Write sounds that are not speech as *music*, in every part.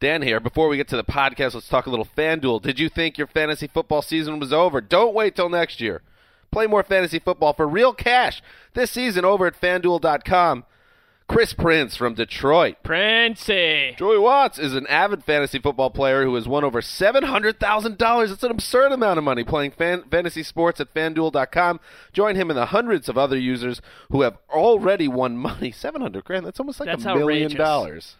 Dan here. Before we get to the podcast, let's talk a little FanDuel. Did you think your fantasy football season was over? Don't wait till next year. Play more fantasy football for real cash this season over at fanduel.com. Chris Prince from Detroit. Princey. Joey Watts is an avid fantasy football player who has won over $700,000. It's an absurd amount of money playing fan- fantasy sports at fanduel.com. Join him and the hundreds of other users who have already won money. *laughs* 700 grand. That's almost like That's a million outrageous. dollars.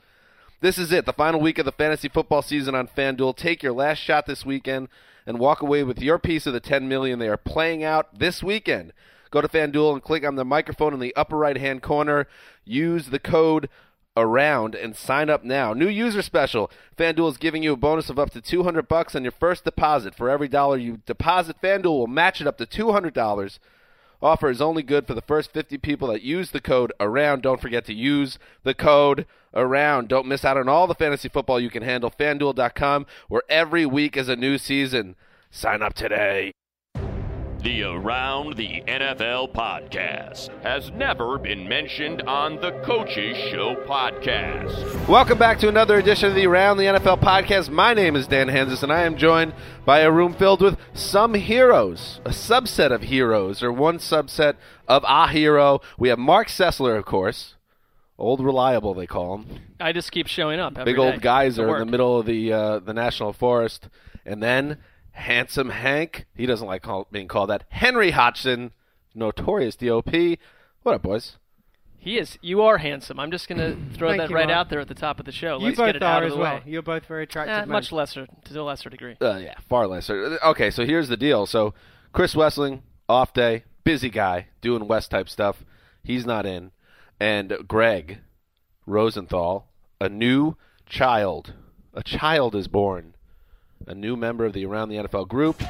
This is it, the final week of the fantasy football season on FanDuel. Take your last shot this weekend and walk away with your piece of the 10 million they are playing out this weekend. Go to FanDuel and click on the microphone in the upper right-hand corner. Use the code around and sign up now. New user special. FanDuel is giving you a bonus of up to 200 bucks on your first deposit. For every dollar you deposit, FanDuel will match it up to $200. Offer is only good for the first 50 people that use the code AROUND. Don't forget to use the code AROUND. Don't miss out on all the fantasy football you can handle. FanDuel.com, where every week is a new season. Sign up today. The Around the NFL podcast has never been mentioned on the Coaches Show podcast. Welcome back to another edition of the Around the NFL podcast. My name is Dan Hanzus, and I am joined by a room filled with some heroes, a subset of heroes, or one subset of a hero. We have Marc Sessler, of course. Old reliable, they call him. I just keep showing up. Every big old day geyser to in the middle of the uh, the national forest, and then handsome Hank. He doesn't like call, being called that. Henry Hodgson, notorious DOP. What up, boys? He is. You are handsome. I'm just gonna *clears throat* throw that you, right Mark. out there at the top of the show. You Let's both get it are out of as the well. way. You're both very attractive. Eh, much lesser, to a lesser degree. Uh, yeah, far lesser. Okay, so here's the deal. So Chris Wesseling, off day, busy guy, doing Wes type stuff. He's not in, and Greg Rosenthal, a new child, a child is born, a new member of the Around the NFL group.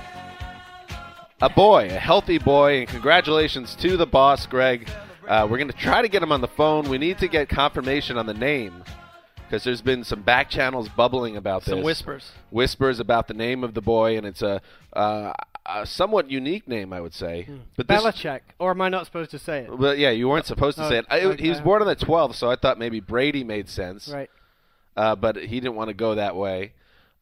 A boy, a healthy boy, and congratulations to the boss, Greg. Uh, we're going to try to get him on the phone. We need to get confirmation on the name because there's been some back channels bubbling about Some this. Some whispers. Whispers about the name of the boy, and it's a, uh, a somewhat unique name, I would say. But this, Belichick, or am I not supposed to say it? but yeah, you weren't supposed to Oh, say it. I, okay. He was born on the 12th, so I thought maybe Brady made sense. Right. Uh, but he didn't want to go that way.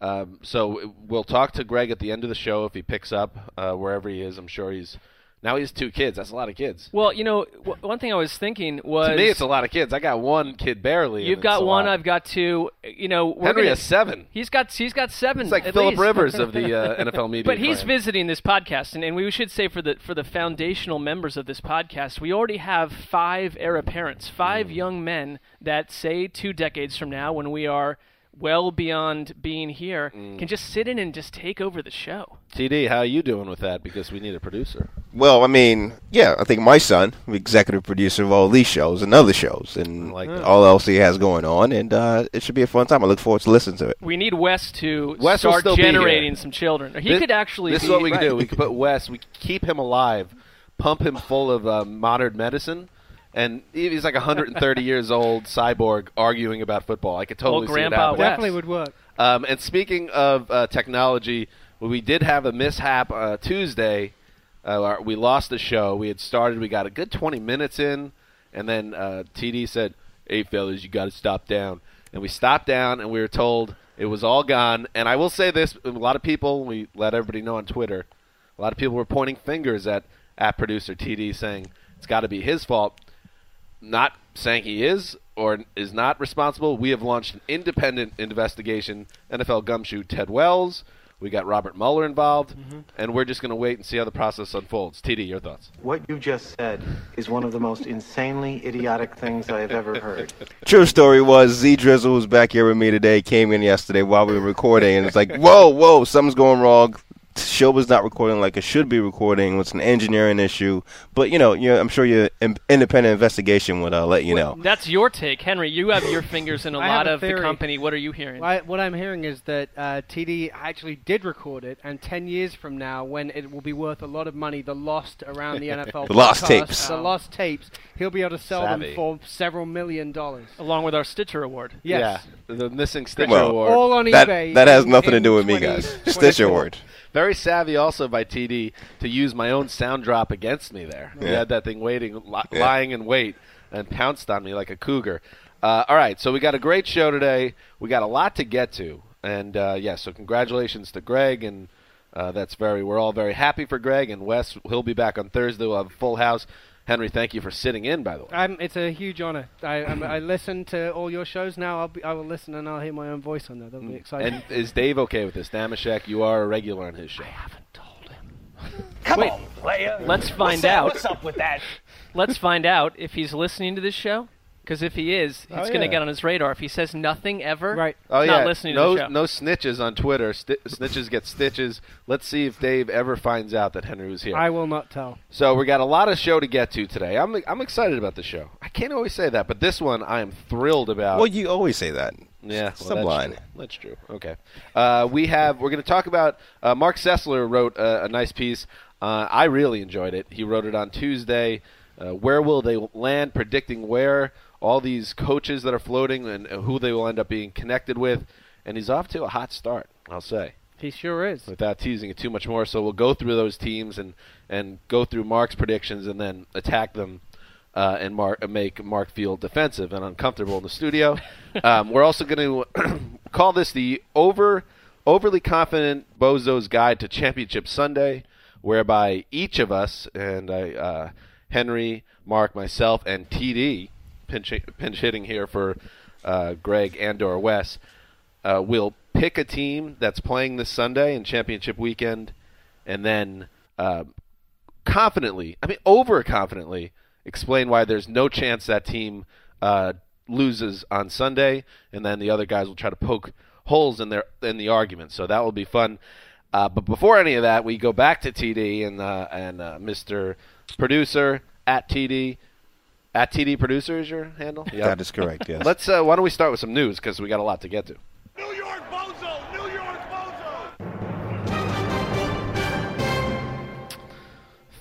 Um, so we'll talk to Greg at the end of the show if he picks up uh, wherever he is. I'm sure he's now he has two kids. That's a lot of kids. Well, you know, w- one thing I was thinking was to me, it's a lot of kids. I got one kid barely. You've got one. I've got two. You know, we're Henry gonna, has seven. He's got he's got seven. It's like Philip least. Rivers of the *laughs* uh, NFL media. But he's plan. visiting this podcast, and, and we should say for the for the foundational members of this podcast, we already have five heir apparents, five Mm. young men that say two decades from now, when we are well beyond being here, Mm. can just sit in and just take over the show. TD, how are you doing with that? Because we need a producer. Well, I mean, yeah, I think my son, executive producer of all these shows and other shows, and like like all else he has going on, and uh, it should be a fun time. I look forward to listening to it. We need Wes to Wes start still be here. generating some children. He This- could actually. This be, is what we right. can do. We could put Wes. We keep him alive, pump him full of uh, modern medicine, and he's like 130 *laughs* years old, cyborg, arguing about football. I could totally Old see it Grandpa happening. Definitely would work. Um, and speaking of uh, technology, we did have a mishap uh, Tuesday. Uh, our- we lost the show. We had started. We got a good 20 minutes in, and then uh, TD said, "Hey fellas, you got to stop down." And we stopped down, and we were told it was all gone. And I will say this: a lot of people, we let everybody know on Twitter, a lot of people were pointing fingers at at producer TD, saying it's got to be his fault not saying he is or is not responsible. We have launched an independent investigation. NFL gumshoe Ted Wells. We got Robert Mueller involved, mm-hmm. and we're just going to wait and see how the process unfolds. TD, your thoughts? What you just said is one of the most insanely idiotic things I have ever heard. *laughs* True story was Z Drizzle was back here with me today. Came in yesterday while we were recording, and it's like, whoa, whoa, something's going wrong. Show was not recording like it should be recording. It's an engineering issue, but you know, you I'm sure your in- independent investigation would uh, let you know. That's your take, Henry. You have your fingers in a *laughs* I lot a of the company. What are you hearing? I, what I'm hearing is that uh, TD actually did record it, and 10 years from now, when it will be worth a lot of money, the lost around the *laughs* NFL The lost tapes. the lost tapes, he'll be able to sell Savvy. them for several million dollars. Along with our Stitcher Award. Yes. Yeah, the missing Stitcher Well, Award. All on That eBay. that has nothing to do with me, guys. Stitcher 24. Very savvy also by TD to use my own sound drop against me there. He had that thing waiting, li- Yeah. lying in wait, and pounced on me like a cougar. Uh, all right, so we got a great show today. We got a lot to get to, and uh, yeah, so congratulations to Greg, and uh, that's very. We're all very happy for Greg and Wes. He'll be back on Thursday. We'll have a full house. Henry, thank you for sitting in, by the way. Um, it's a huge honor. I, I'm, I listen to all your shows now. I'll be, I will listen and I'll hear my own voice on there. That'll be exciting. And is Dave okay with this? Dameshek, you are a regular on his show. I haven't told him. *laughs* Come Wait, on, player. Let's find What's out. What's up with that? *laughs* Let's find out if he's listening to this show. Because if he is, it's Oh, going to get on his radar. If he says nothing ever, right. Oh he's yeah, not listening no, to the show. no snitches on Twitter. Sti- snitches get stitches. Let's see if Dave ever finds out that Henry was here. I will not tell. so we got a lot of show to get to today. I'm I'm excited about the show. I can't always say that, but this one I am thrilled about. Well, you always say that. Yeah, well, Sublime. That's true. That's true. Okay. Uh, we have. We're going to talk about. Uh, Marc Sessler wrote a, a nice piece. Uh, I really enjoyed it. He wrote it on Tuesday. Uh, where will they land? Predicting where all these coaches that are floating and who they will end up being connected with. And he's off to a hot start. I'll say He sure is. without teasing it too much more. So we'll go through those teams and and go through Mark's predictions and then attack them. Uh, and Mark uh, make Mark feel defensive and uncomfortable in the studio. *laughs* um, we're also going to *clears throat* call this the over overly confident Bozo's guide to Championship Sunday, whereby each of us and I, uh, Henry, Mark, myself, and TD pinch pinch hitting here for uh, Greg and or Wes uh, will pick a team that's playing this Sunday in championship weekend, and then uh, confidently, I mean overconfidently, explain why there's no chance that team uh, loses on Sunday, and then the other guys will try to poke holes in their in the argument. So that will be fun. Uh, but before any of that, we go back to TD and uh, and uh, Mr. Producer at TD. At TD Producer is your handle. Yep. That is correct. Yes. Let's. Uh, why don't we start with some news because we got a lot to get to. New York Bozo! New York Bozo!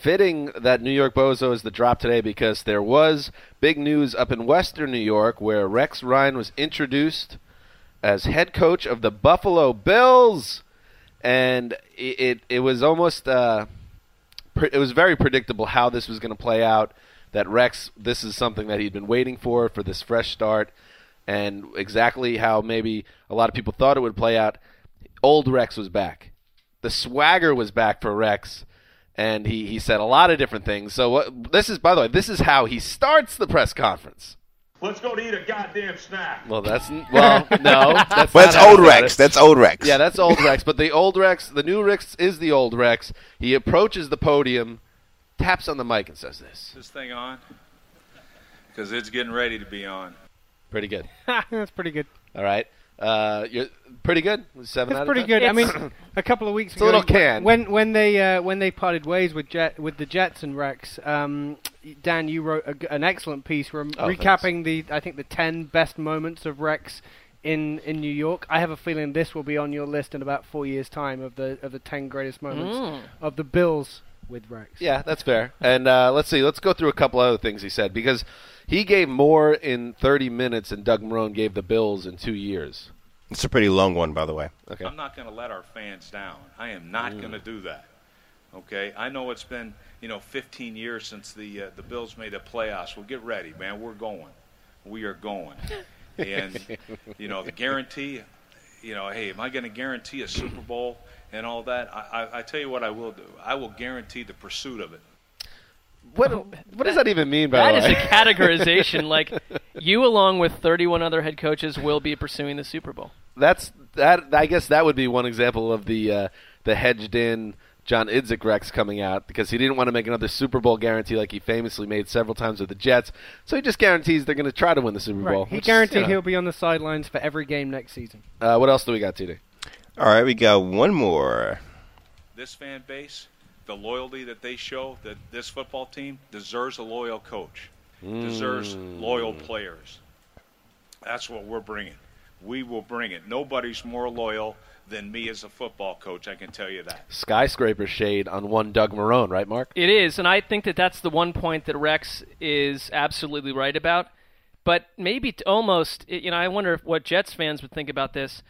Fitting that New York Bozo is the drop today because there was big news up in Western New York where Rex Ryan was introduced as head coach of the Buffalo Bills, and it it, it was almost uh, pre- it was very predictable how this was going to play out. That Rex, this is something that he'd been waiting for for this fresh start, and exactly how maybe a lot of people thought it would play out. Old Rex was back. The swagger was back for Rex, and he, he said a lot of different things. So what, this is, by the way, this is how he starts the press conference. Let's go to eat a goddamn snack. Well, that's well, *laughs* no, that's But that's old he started. Rex. That's old Rex. Yeah, that's old Rex. But the old Rex, the new Rex is the old Rex. He approaches the podium, taps on the mic, and says this. this thing on? Because it's getting ready to be on. Pretty good. *laughs* That's pretty good. All right. Uh, you're pretty good. Seven out That's of pretty 10? good. I mean, a couple of weeks It's a little can. when when they uh, when they parted ways with Jet with the Jets and Rex, um, Dan, you wrote a g an excellent piece rem- Oh, recapping the I think the ten best moments of Rex in in New York. I have a feeling this will be on your list in about four years' time of the of the ten greatest moments Mm. of the Bills with Rex. Yeah, that's fair. And uh, let's see. Let's go through a couple other things he said because he gave more in 30 minutes than Doug Marrone gave the Bills in two years. It's a pretty long one, by the way. Okay. I'm not going to let our fans down. I am not going to do that. Okay, I know it's been you know 15 years since the uh, the Bills made the playoffs. Well, get ready, man. We're going. We are going. *laughs* And you know the guarantee. You know, hey, am I going to guarantee a Super Bowl and all that? I, I, I tell you what, I will do. I will guarantee the pursuit of it. What what does that even mean? By That the is way, a categorization. like *laughs* you, along with 31 other head coaches, will be pursuing the Super Bowl. that's that. I guess that would be one example of the uh, the hedged in John Idzik Rex coming out because he didn't want to make another Super Bowl guarantee like he famously made several times with the Jets. So he just guarantees they're going to try to win the Super Bowl. He which, guaranteed you know. he'll be on the sidelines for every game next season. Uh, what else do we got, TD? All right, we got one more. This fan base, the loyalty that they show, that this football team deserves a loyal coach, deserves hmm. loyal players. That's what we're bringing. We will bring it. Nobody's more loyal than me as a football coach. I can tell you that. Skyscraper shade on one Doug Marrone, right, Mark? It is, and I think that that's the one point that Rex is absolutely right about. But maybe almost, you know, I wonder what Jets fans would think about this.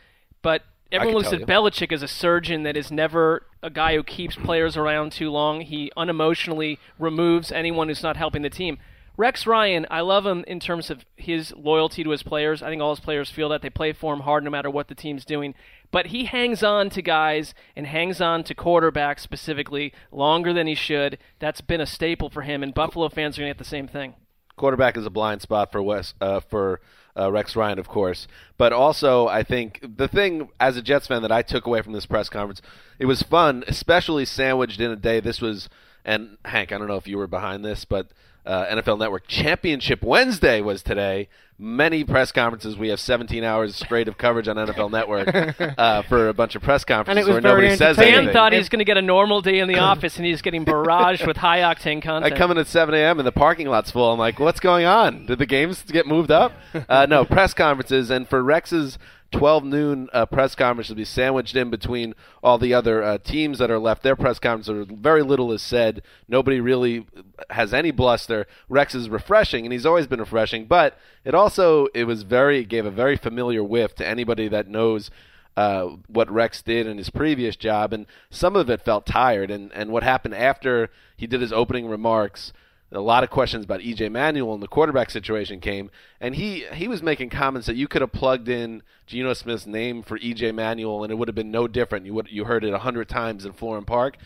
But everyone looks at Belichick as a surgeon that is never a guy who keeps players around too long. He unemotionally removes anyone who's not helping the team. Rex Ryan, I love him in terms of his loyalty to his players. I think all his players feel that they play for him hard no matter what the team's doing. But he hangs on to guys and hangs on to quarterbacks specifically longer than he should. That's been a staple for him, and Buffalo fans are going to get the same thing. quarterback is a blind spot for West uh, for uh, Rex Ryan, of course. But also, I think the thing as a Jets fan that I took away from this press conference, it was fun, especially sandwiched in a day. This was, and Hank, I don't know if you were behind this, but uh, NFL Network Championship Wednesday was today. Many press conferences. We have 17 hours straight of coverage on NFL Network *laughs* uh, for a bunch of press conferences And it where nobody says entertaining. Dan anything. thought he was going to get a normal day in the office, and he's getting barraged with high octane content. I come in at 7 a.m. and the parking lot's full. I'm like, what's going on? Did the games get moved up? *laughs* Uh, no, press conferences. And for Rex's 12 noon uh, press conference to be sandwiched in between all the other uh, teams that are left, their press conferences, very little is said. Nobody really has any bluster. Rex is refreshing, and he's always been refreshing. But it also it was very it gave a very familiar whiff to anybody that knows uh, what Rex did in his previous job, and some of it felt tired. And, and what happened after he did his opening remarks, a lot of questions about EJ Manuel and the quarterback situation came, and he he was making comments that you could have plugged in Geno Smith's name for EJ Manuel, and it would have been no different. You would you heard it a hundred times in Florham Park.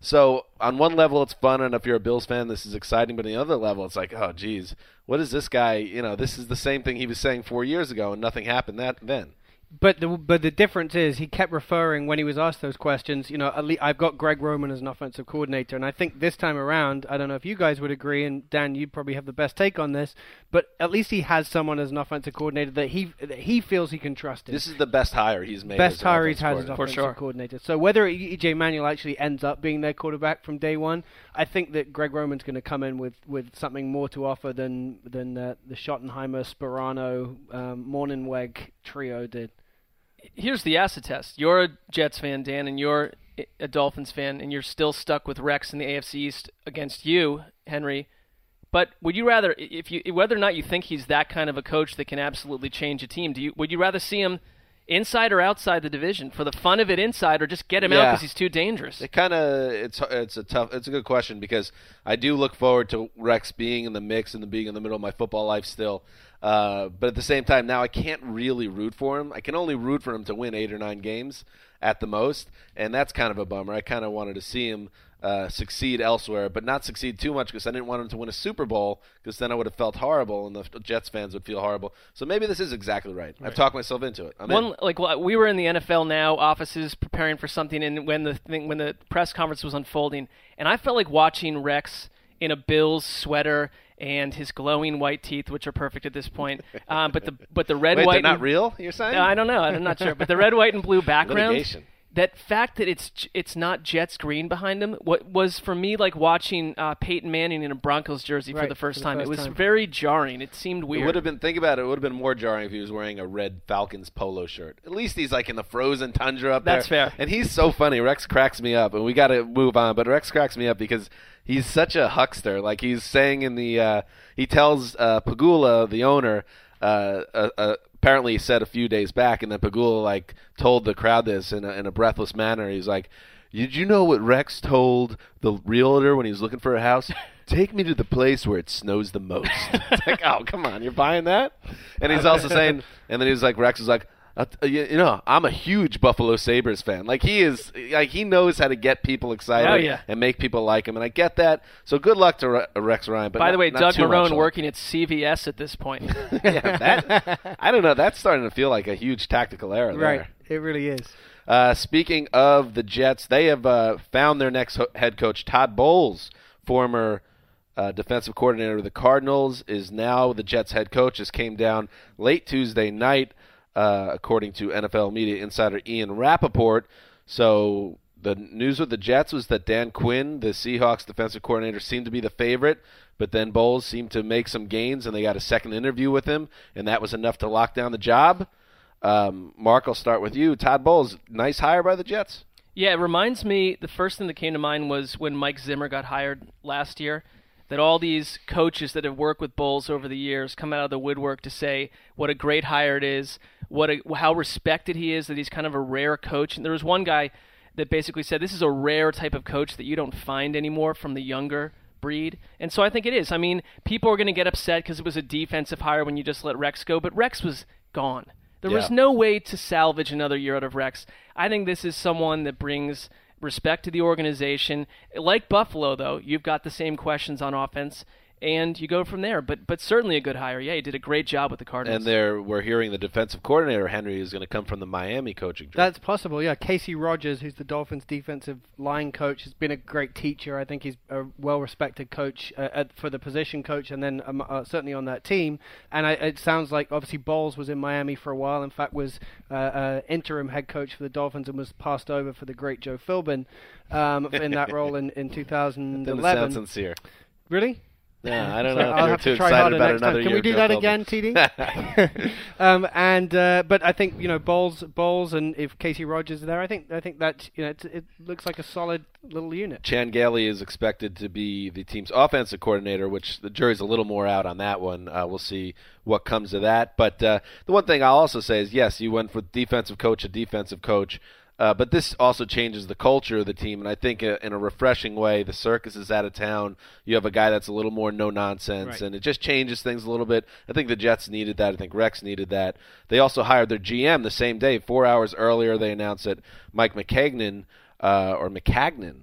So on one level, it's fun, and if you're a Bills fan, this is exciting. But on the other level, it's like, oh, geez, what is this guy? You know, this is the same thing he was saying four years ago, and nothing happened that then. But the but the difference is he kept referring when he was asked those questions. You know, at least I've got Greg Roman as an offensive coordinator, and I think this time around, I don't know if you guys would agree, and Dan, you probably have the best take on this. But at least he has someone as an offensive coordinator that he that he feels he can trust. In. This is the best hire he's made. best as hire he's had as an coordinator. offensive sure. coordinator. So whether EJ Manuel actually ends up being their quarterback from day one, I think that Greg Roman's going to come in with, with something more to offer than than uh, the Schottenheimer, Sparano, um, Mornhinweg trio did. Here's the acid test. You're a Jets fan, Dan, and you're a Dolphins fan, and you're still stuck with Rex in the AFC East against you, Henry. But would you rather, if you whether or not you think he's that kind of a coach that can absolutely change a team, do you would you rather see him inside or outside the division for the fun of it inside, or just get him out because he's too dangerous? It kind of it's it's a tough it's a good question because I do look forward to Rex being in the mix and the being in the middle of my football life still. Uh, but at the same time, now I can't really root for him. I can only root for him to win eight or nine games at the most, and that's kind of a bummer. I kind of wanted to see him uh, succeed elsewhere, but not succeed too much because I didn't want him to win a Super Bowl because then I would have felt horrible and the Jets fans would feel horrible. So maybe this is exactly right. I've talked myself into it. I'm in. One like well, we were in the NFL now offices preparing for something, and when the thing when the press conference was unfolding, and I felt like watching Rex in a Bills sweater and his glowing white teeth, which are perfect at this point. Um, but the but the red Wait, white they're not and- real? You're saying? I don't know. I'm not sure. But the red, white, and blue background. *laughs* Litigation. That fact that it's it's not Jets green behind him, what was for me like watching uh, Peyton Manning in a Broncos jersey for the first for the time. it was time. very jarring. It seemed It weird. would have been. Think about it. It would have been more jarring if he was wearing a red Falcons polo shirt. At least he's like in the frozen tundra up That's there. That's fair. And he's so funny. Rex cracks me up, and we got to move on. But Rex cracks me up because he's such a huckster. Like he's saying in the. Uh, he tells uh, Pegula, the owner, uh, uh, uh, apparently he said a few days back, and then Pegula like told the crowd this in a, in a breathless manner. He's like. Did you know what Rex told the realtor when he was looking for a house? *laughs* Take me to the place where it snows the most. *laughs* it's like, oh, come on, you're buying that? And he's also *laughs* saying, and then he was like, Rex was like, you, you know, I'm a huge Buffalo Sabres fan. Like he is, like he knows how to get people excited Oh, yeah. and make people like him, and I get that. So good luck to Re- Rex Ryan. But By the way, Doug too Marrone working at CVS at this point. *laughs* yeah, that I don't know. That's starting to feel like a huge tactical error there. Right. It really is. Uh, speaking of the Jets, they have uh, found their next ho- head coach. Todd Bowles, former uh, defensive coordinator of the Cardinals, is now the Jets head coach. This came down late Tuesday night, uh, according to NFL media insider Ian Rapoport. So the news with the Jets was that Dan Quinn, the Seahawks defensive coordinator, seemed to be the favorite, but then Bowles seemed to make some gains, and they got a second interview with him, and that was enough to lock down the job. Um, Mark, I'll start with you. Todd Bowles, nice hire by the Jets. Yeah, it reminds me. The first thing that came to mind was when Mike Zimmer got hired last year. That all these coaches that have worked with Bowles over the years come out of the woodwork to say what a great hire it is, what a, how respected he is, that he's kind of a rare coach. And there was one guy that basically said this is a rare type of coach that you don't find anymore from the younger breed. And so I think it is. I mean, people are going to get upset because it was a defensive hire when you just let Rex go, but Rex was gone. There was no way to salvage another year out of Rex. I think this is someone that brings respect to the organization. Like Buffalo, though, you've got the same questions on offense, and you go from there. But but certainly a good hire. Yeah, he did a great job with the Cardinals. And there, we're hearing the defensive coordinator Henry is going to come from the Miami coaching. job. That's possible, yeah. Kacy Rodgers, who's the Dolphins' defensive line coach, has been a great teacher. I think he's a well-respected coach uh, at, for the position coach, and then um, uh, certainly on that team. And I, it sounds like obviously Bowles was in Miami for a while. In fact, was uh, uh, interim head coach for the Dolphins and was passed over for the great Joe Philbin um, in that role in, in *laughs* Didn't 2011. sound sincere. Really? Yeah, *laughs* I don't So know. if I'll you're have too to try harder next time. Can we do that again, TD? *laughs* *laughs* um, and uh, but I think you know Bowles, Bowles, and if Kacy Rodgers is there, I think I think that you know it, it looks like a solid little unit. Chan Gailey is expected to be the team's offensive coordinator, which the jury's a little more out on that one. Uh, we'll see what comes of that. But uh, the one thing I'll also say is, yes, you went with defensive coach a defensive coach. Uh, but this also changes the culture of the team, and I think uh, in a refreshing way, the circus is out of town. You have a guy that's a little more no nonsense, Right. and it just changes things a little bit. I think the Jets needed that. I think Rex needed that. They also hired their GM the same day. Four hours earlier, they announced that Mike Maccagnan uh, or Maccagnan.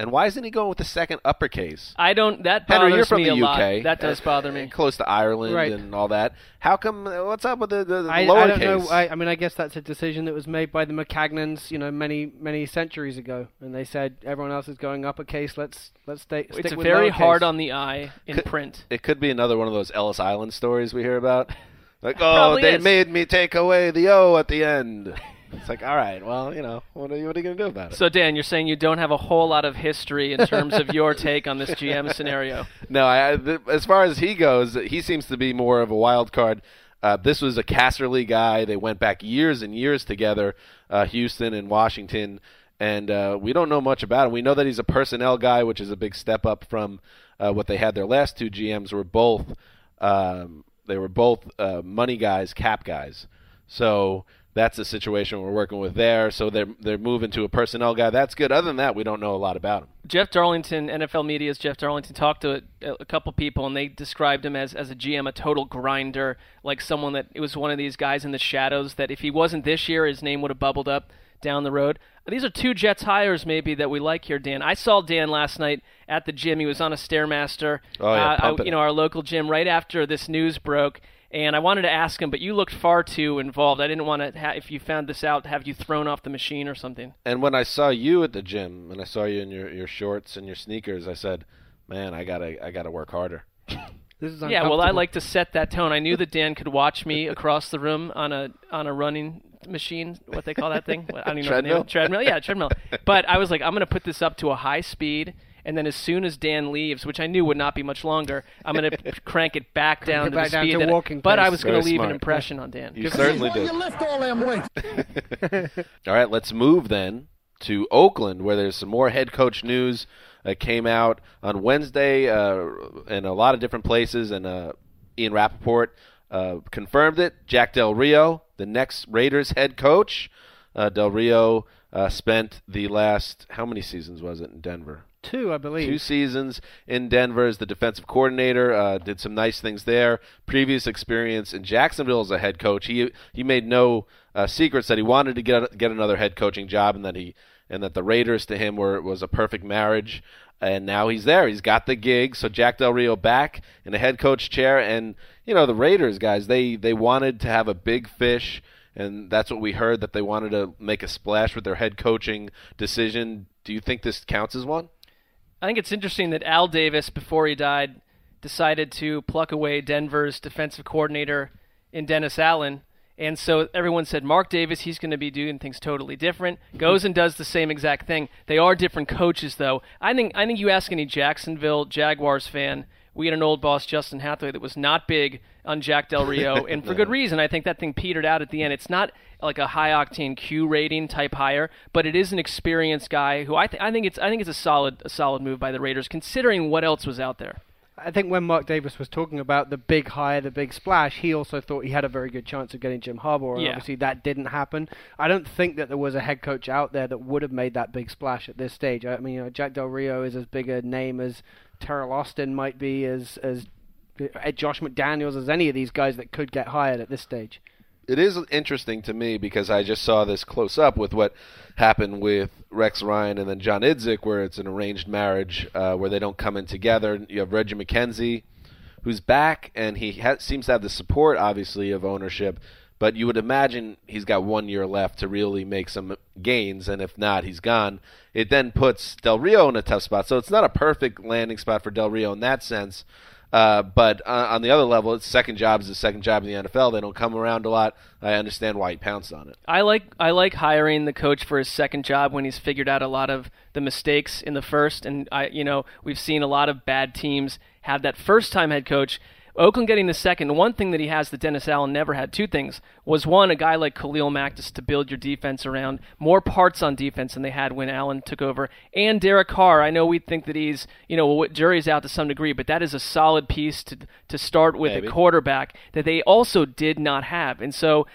And why isn't he going with the second uppercase? I don't. That bothers Henry, you're from me the a UK. lot. That does bother me. Close to Ireland Right. and all that. How come? What's up with the, the, the I, lowercase? I don't know. I, I mean, I guess that's a decision that was made by the Maccagnans, you know, many many centuries ago, and they said everyone else is going uppercase. Let's let's stay. It's stick with very lowercase. hard on the eye in Could- print. It could be another one of those Ellis Island stories we hear about. *laughs* Like, oh, Probably they is. made me take away the O at the end. *laughs* It's like, all right, well, you know, what are you, what are you going to do about it? So Dan, you're saying you don't have a whole lot of history in terms of your take on this GM *laughs* scenario. No, I, th- as far as he goes, he seems to be more of a wild card. Uh, this was a Casserly guy. They went back years and years together, uh, Houston and Washington, and uh, we don't know much about him. We know that he's a personnel guy, which is a big step up from uh, what they had. Their last two GMs were both um, they were both uh, money guys, cap guys. So that's the situation we're working with there. So they're they're moving to a personnel guy. That's good. Other than that, we don't know a lot about him. Jeff Darlington, NFL Media's Jeff Darlington, talked to a, a couple people, and they described him as, as a GM, a total grinder, like someone that it was one of these guys in the shadows that if he wasn't this year, his name would have bubbled up down the road. These are two Jets hires maybe that we like here, Dan. I saw Dan last night at the gym. He was on a stairmaster, Oh, yeah, uh, I- you know, our local gym right after this news broke. And I wanted to ask him, but you looked far too involved. I didn't want to, ha- if you found this out, have you thrown off the machine or something. And when I saw you at the gym, and I saw you in your, your shorts and your sneakers, I said, "Man, I gotta I gotta work harder." *laughs* This is Yeah, well, I like to set that tone. I knew that Dan could watch me *laughs* across the room on a on a running machine. What they call that thing? I don't even know the name. Treadmill? Treadmill. Yeah, treadmill. *laughs* But I was like, I'm going to put this up to a high speed, and then as soon as Dan leaves, which I knew would not be much longer, I'm going *laughs* to crank it back down it to back the down speed. to that I- walking but I was going to Very leave an impression on Dan. You certainly did. lift all them weights. *laughs* All right, let's move then to Oakland, where there's some more head coach news that came out on Wednesday uh, in a lot of different places, and uh, Ian Rapoport uh, confirmed it. Jack Del Rio, the next Raiders head coach. Uh, Del Rio uh, spent the last how many seasons was it in Denver? Two, I believe. Two seasons in Denver as the defensive coordinator. Uh, did some nice things there. Previous experience in Jacksonville as a head coach. He he made no uh, secrets that he wanted to get get another head coaching job, and that he and that the Raiders to him were was a perfect marriage. And now he's there. He's got the gig. So Jack Del Rio back in the head coach chair, and you know the Raiders guys. They they wanted to have a big fish and that's what we heard that they wanted to make a splash with their head coaching decision. Do you think this counts as one? I think it's interesting that Al Davis, before he died, decided to pluck away Denver's defensive coordinator in Dennis Allen. And so everyone said, Mark Davis, he's going to be doing things totally different. Goes and does the same exact thing. They are different coaches, though. I think I think you ask any Jacksonville Jaguars fan, we had an old boss, Justin Hathaway, that was not big on Jack Del Rio, *laughs* and for good reason. I think that thing petered out at the end. It's not like a high octane Q rating type hire, but it is an experienced guy who I, th- I think it's I think it's a solid a solid move by the Raiders considering what else was out there. I think when Mark Davis was talking about the big hire, the big splash, he also thought he had a very good chance of getting Jim Harbaugh, and Yeah. obviously that didn't happen. I don't think that there was a head coach out there that would have made that big splash at this stage. I mean, you know, Jack Del Rio is as big a name as Teryl Austin might be, as as uh, Josh McDaniels, as any of these guys that could get hired at this stage. It is interesting to me because I just saw this close up with what happened with Rex Ryan and then John Idzik, where it's an arranged marriage uh, where they don't come in together. You have Reggie McKenzie, who's back, and he ha- seems to have the support, obviously, of ownership. But you would imagine he's got one year left to really make some gains, and if not, he's gone. It then puts Del Rio in a tough spot. So it's not a perfect landing spot for Del Rio in that sense. Uh, but uh, on the other level, its second job is the second job in the NFL. They don't come around a lot. I understand why he pounced on it. I like I like hiring the coach for his second job when he's figured out a lot of the mistakes in the first, and I you know we've seen a lot of bad teams have that first time head coach. Oakland getting the second. One thing that he has that Dennis Allen never had. Two things was one a guy like Khalil Mack just to build your defense around more parts on defense than they had when Allen took over. And Derek Carr. I know we think that he's you know well, jury's out to some degree, but that is a solid piece to to start with Maybe. a quarterback that they also did not have. And so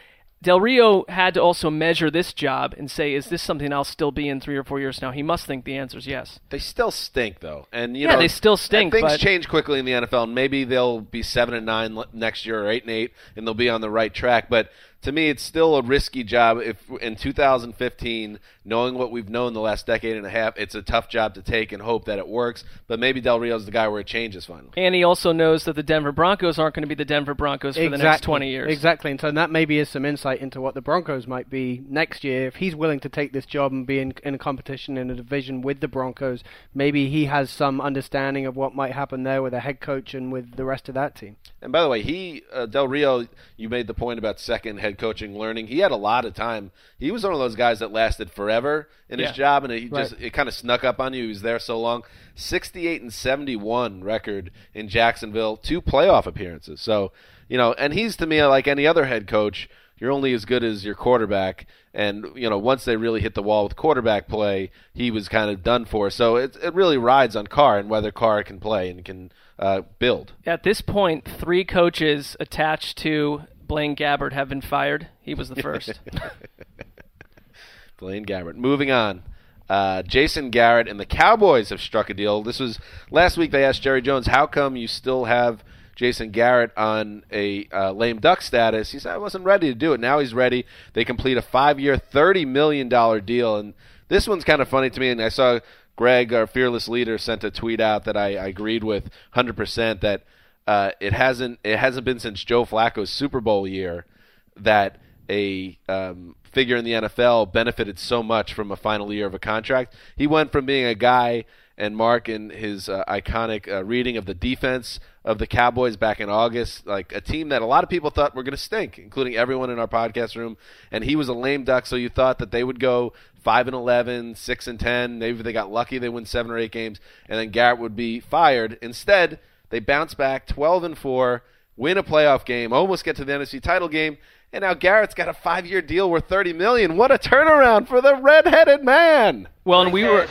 Del Rio had to also measure this job and say, is this something I'll still be in three or four years now? He must think the answer is yes. They still stink, though, and you Yeah, know they still stink, Things but- change quickly in the NFL, and maybe they'll be seven and nine next year, or eight and eight, and they'll be on the right track. But to me, it's still a risky job. If in 2015, knowing what we've known the last decade and a half, it's a tough job to take and hope that it works. But maybe Del Rio's the guy where it changes finally. And he also knows that the Denver Broncos aren't going to be the Denver Broncos for the next 20 years. Exactly, and so that maybe is some insight into what the Broncos might be next year. If he's willing to take this job and be in, in a competition in a division with the Broncos, maybe he has some understanding of what might happen there with a head coach and with the rest of that team. And by the way, he uh, Del Rio, you made the point about second head coaching learning. He had a lot of time. He was one of those guys that lasted forever in Yeah. his job, and he Right. just it kind of snuck up on you. He was there so long. Sixty-eight and seventy-one record in Jacksonville, two playoff appearances. So you know, and he's to me like any other head coach. You're only as good as your quarterback, and you know once they really hit the wall with quarterback play, he was kind of done for. So it it really rides on Carr and whether Carr can play and can uh, build. At this point, three coaches attached to Blaine Gabbert have been fired. He was the first. *laughs* Blaine Gabbert. Moving on. Uh, Jason Garrett and the Cowboys have struck a deal. This was last week. They asked Jerry Jones, "How come you still have Jason Garrett on a uh, lame duck status?" He said, "I wasn't ready to do it. Now he's ready." They complete a five-year, thirty million dollar deal, and this one's kind of funny to me. And I saw Greg, our fearless leader, sent a tweet out that I, I agreed with 100 percent that uh, it hasn't it hasn't been since Joe Flacco's Super Bowl year that a um, figure in the NFL benefited so much from a final year of a contract. He went from being a guy and Mark in his uh, iconic uh, reading of the defense of the Cowboys back in August, like a team that a lot of people thought were going to stink, including everyone in our podcast room. And he was a lame duck, so you thought that they would go five and 11, 6 and ten. Maybe they got lucky, they win seven or eight games, and then Garrett would be fired. Instead, they bounce back, twelve and four, win a playoff game, almost get to the NFC title game. And now Garrett's got a five-year deal worth thirty million. What a turnaround for the red-headed man! Well, and we were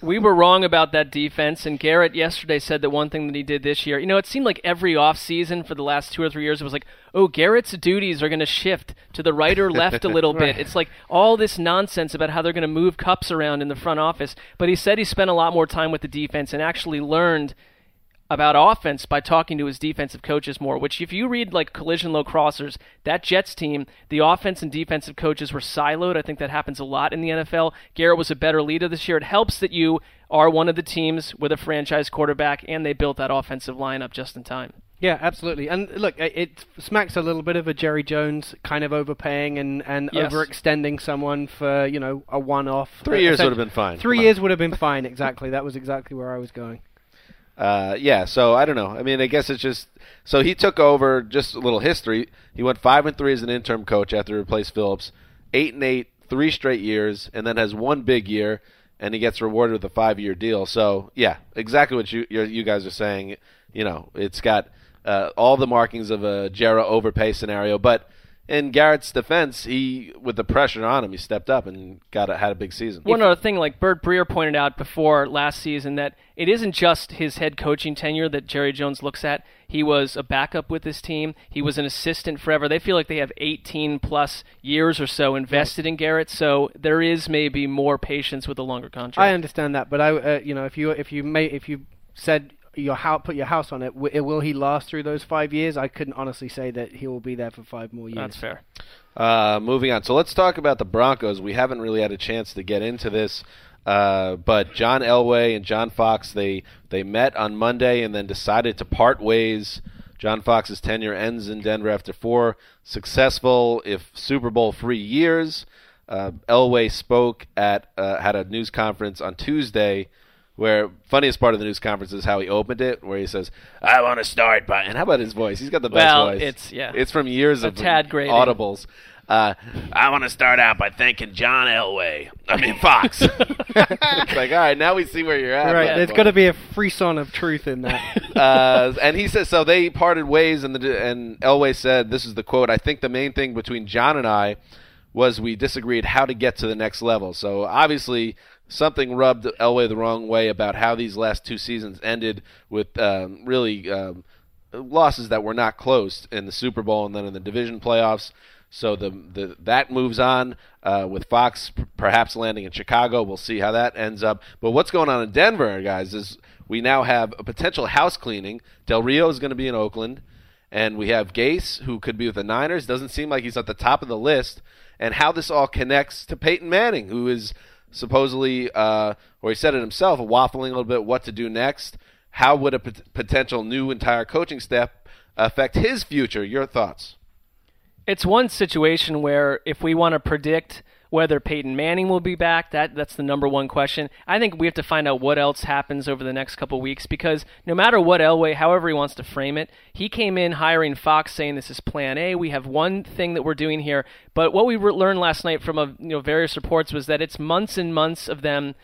we were wrong about that defense. And Garrett yesterday said that one thing that he did this year. You know, it seemed like every offseason for the last two or three years, it was like, oh, Garrett's duties are going to shift to the right or left a *laughs* little bit. It's like all this nonsense about how they're going to move cups around in the front office. But he said he spent a lot more time with the defense and actually learned about offense by talking to his defensive coaches more, which if you read like collision low crossers, that Jets team, the offense and defensive coaches were siloed. I think that happens a lot in the NFL. Garrett was a better leader this year. It helps that you are one of the teams with a franchise quarterback and they built that offensive lineup just in time. Yeah, absolutely. And look, it- it smacks a little bit of a Jerry Jones kind of overpaying and, and Yes. overextending someone for, you know, a one off. Three years would have been fine. Three Come on. years would have been fine, exactly. That was exactly where I was going. Uh, yeah, so I don't know. I mean, I guess it's just so he took over. Just a little history. He went five and three as an interim coach after he replaced Phillips. Eight and eight, three straight years, and then has one big year, and he gets rewarded with a five-year deal. So yeah, exactly what you you guys are saying. You know, it's got uh, all the markings of a Jera overpay scenario, but. In Garrett's defense, he with the pressure on him, he stepped up and got a, had a big season. One other thing, like Bert Breer pointed out before last season, that it isn't just his head coaching tenure that Jerry Jones looks at. He was a backup with this team. He was an assistant forever. They feel like they have 18 plus years or so invested in Garrett, so there is maybe more patience with a longer contract. I understand that, but I, uh, you know, if you if you may if you said your house put your house on it, w- will he last through those five years? I couldn't honestly say that he will be there for five more years. That's fair. Uh, moving on. So let's talk about the Broncos. We haven't really had a chance to get into this, uh, but John Elway and John Fox they they met on Monday and then decided to part ways. John Fox's tenure ends in Denver after four successful, if Super Bowl free years. Uh, Elway spoke at uh, had a news conference on Tuesday. Where funniest part of the news conference is how he opened it, where he says, "I want to start by." And how about his voice? He's got the best Well, voice. it's- yeah. it's from years A of tad grating. audibles. Uh, I want to start out by thanking John Elway. I mean Fox. *laughs* it's like, all right, now we see where you're at. Right, bud. there's to be a frisson of truth in that. *laughs* uh, and he says so. They parted ways, and the and Elway said, "This is the quote. I think the main thing between John and I was we disagreed how to get to the next level. So obviously." Something rubbed Elway the wrong way about how these last two seasons ended with um, really um, losses that were not close in the Super Bowl and then in the division playoffs. So the, the that moves on uh, with Fox p- perhaps landing in Chicago. We'll see how that ends up. But what's going on in Denver, guys, is we now have a potential house cleaning. Del Rio is going to be in Oakland, and we have Gase who could be with the Niners. Doesn't seem like he's at the top of the list. And how this all connects to Peyton Manning, who is supposedly, uh, or he said it himself, waffling a little bit what to do next. How would a pot- potential new entire coaching staff affect his future? Your thoughts? It's one situation where if we want to predict whether Peyton Manning will be back, that that's the number one question. I think we have to find out what else happens over the next couple weeks because no matter what Elway, however he wants to frame it, he came in hiring Fox saying this is Plan A. We have one thing that we're doing here, but what we learned last night from a, you know various reports was that it's months and months of them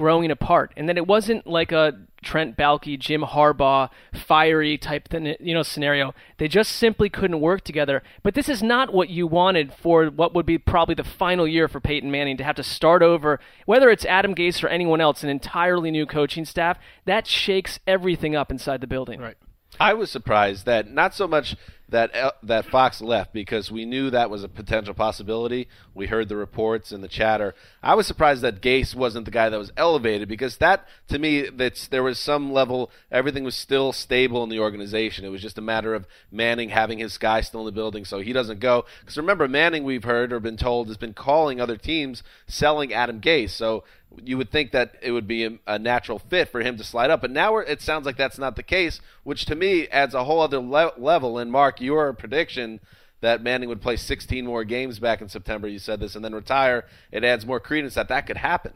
growing apart, and that it wasn't like a Trent Baalke, Jim Harbaugh, fiery type thin- you know scenario. They just simply couldn't work together. But this is not what you wanted for what would be probably the final year for Peyton Manning to have to start over. Whether it's Adam Gase or anyone else, an entirely new coaching staff that shakes everything up inside the building. Right. I was surprised that not so much that El- that Fox left because we knew that was a potential possibility. We heard the reports and the chatter. I was surprised that Gase wasn't the guy that was elevated because that to me that's there was some level everything was still stable in the organization. It was just a matter of Manning having his guy still in the building so he doesn't go. Because remember Manning we've heard or been told has been calling other teams selling Adam Gase. So you would think that it would be a, natural fit for him to slide up, but now it sounds like that's not the case, which to me adds a whole other le- level. And Mark, your prediction that Manning would play 16 more games back in September, you said this, and then retire, it adds more credence that that could happen.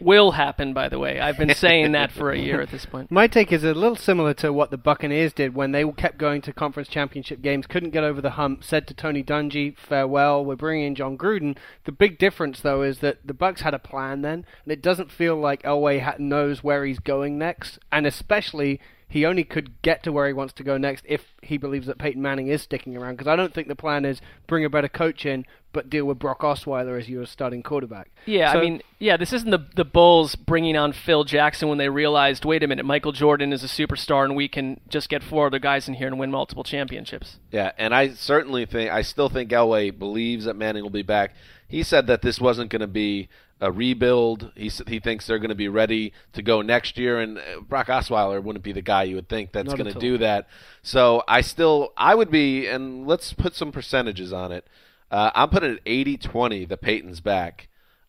Will happen, by the way. I've been saying that for a year at this point. *laughs* My take is a little similar to what the Buccaneers did when they kept going to conference championship games, couldn't get over the hump, said to Tony Dungy, "Farewell, we're bringing in Jon Gruden." The big difference, though, is that the Bucs had a plan then, and it doesn't feel like Elway knows where he's going next, and especially he only could get to where he wants to go next if he believes that Peyton Manning is sticking around. Because I don't think the plan is bring a better coach in, but deal with Brock Osweiler as your starting quarterback. Yeah, So- I mean, yeah, this isn't the the Bulls bringing on Phil Jackson when they realized, wait a minute, Michael Jordan is a superstar, and we can just get four other guys in here and win multiple championships. Yeah, and I certainly think I still think Elway believes that Manning will be back. He said that this wasn't going to be a rebuild. He he thinks they're going to be ready to go next year, and uh, Brock Osweiler wouldn't be the guy you would think that's going to do that. So I still I would be, and let's put some percentages on it. Uh, I'm putting it 80-20 the Peyton's back.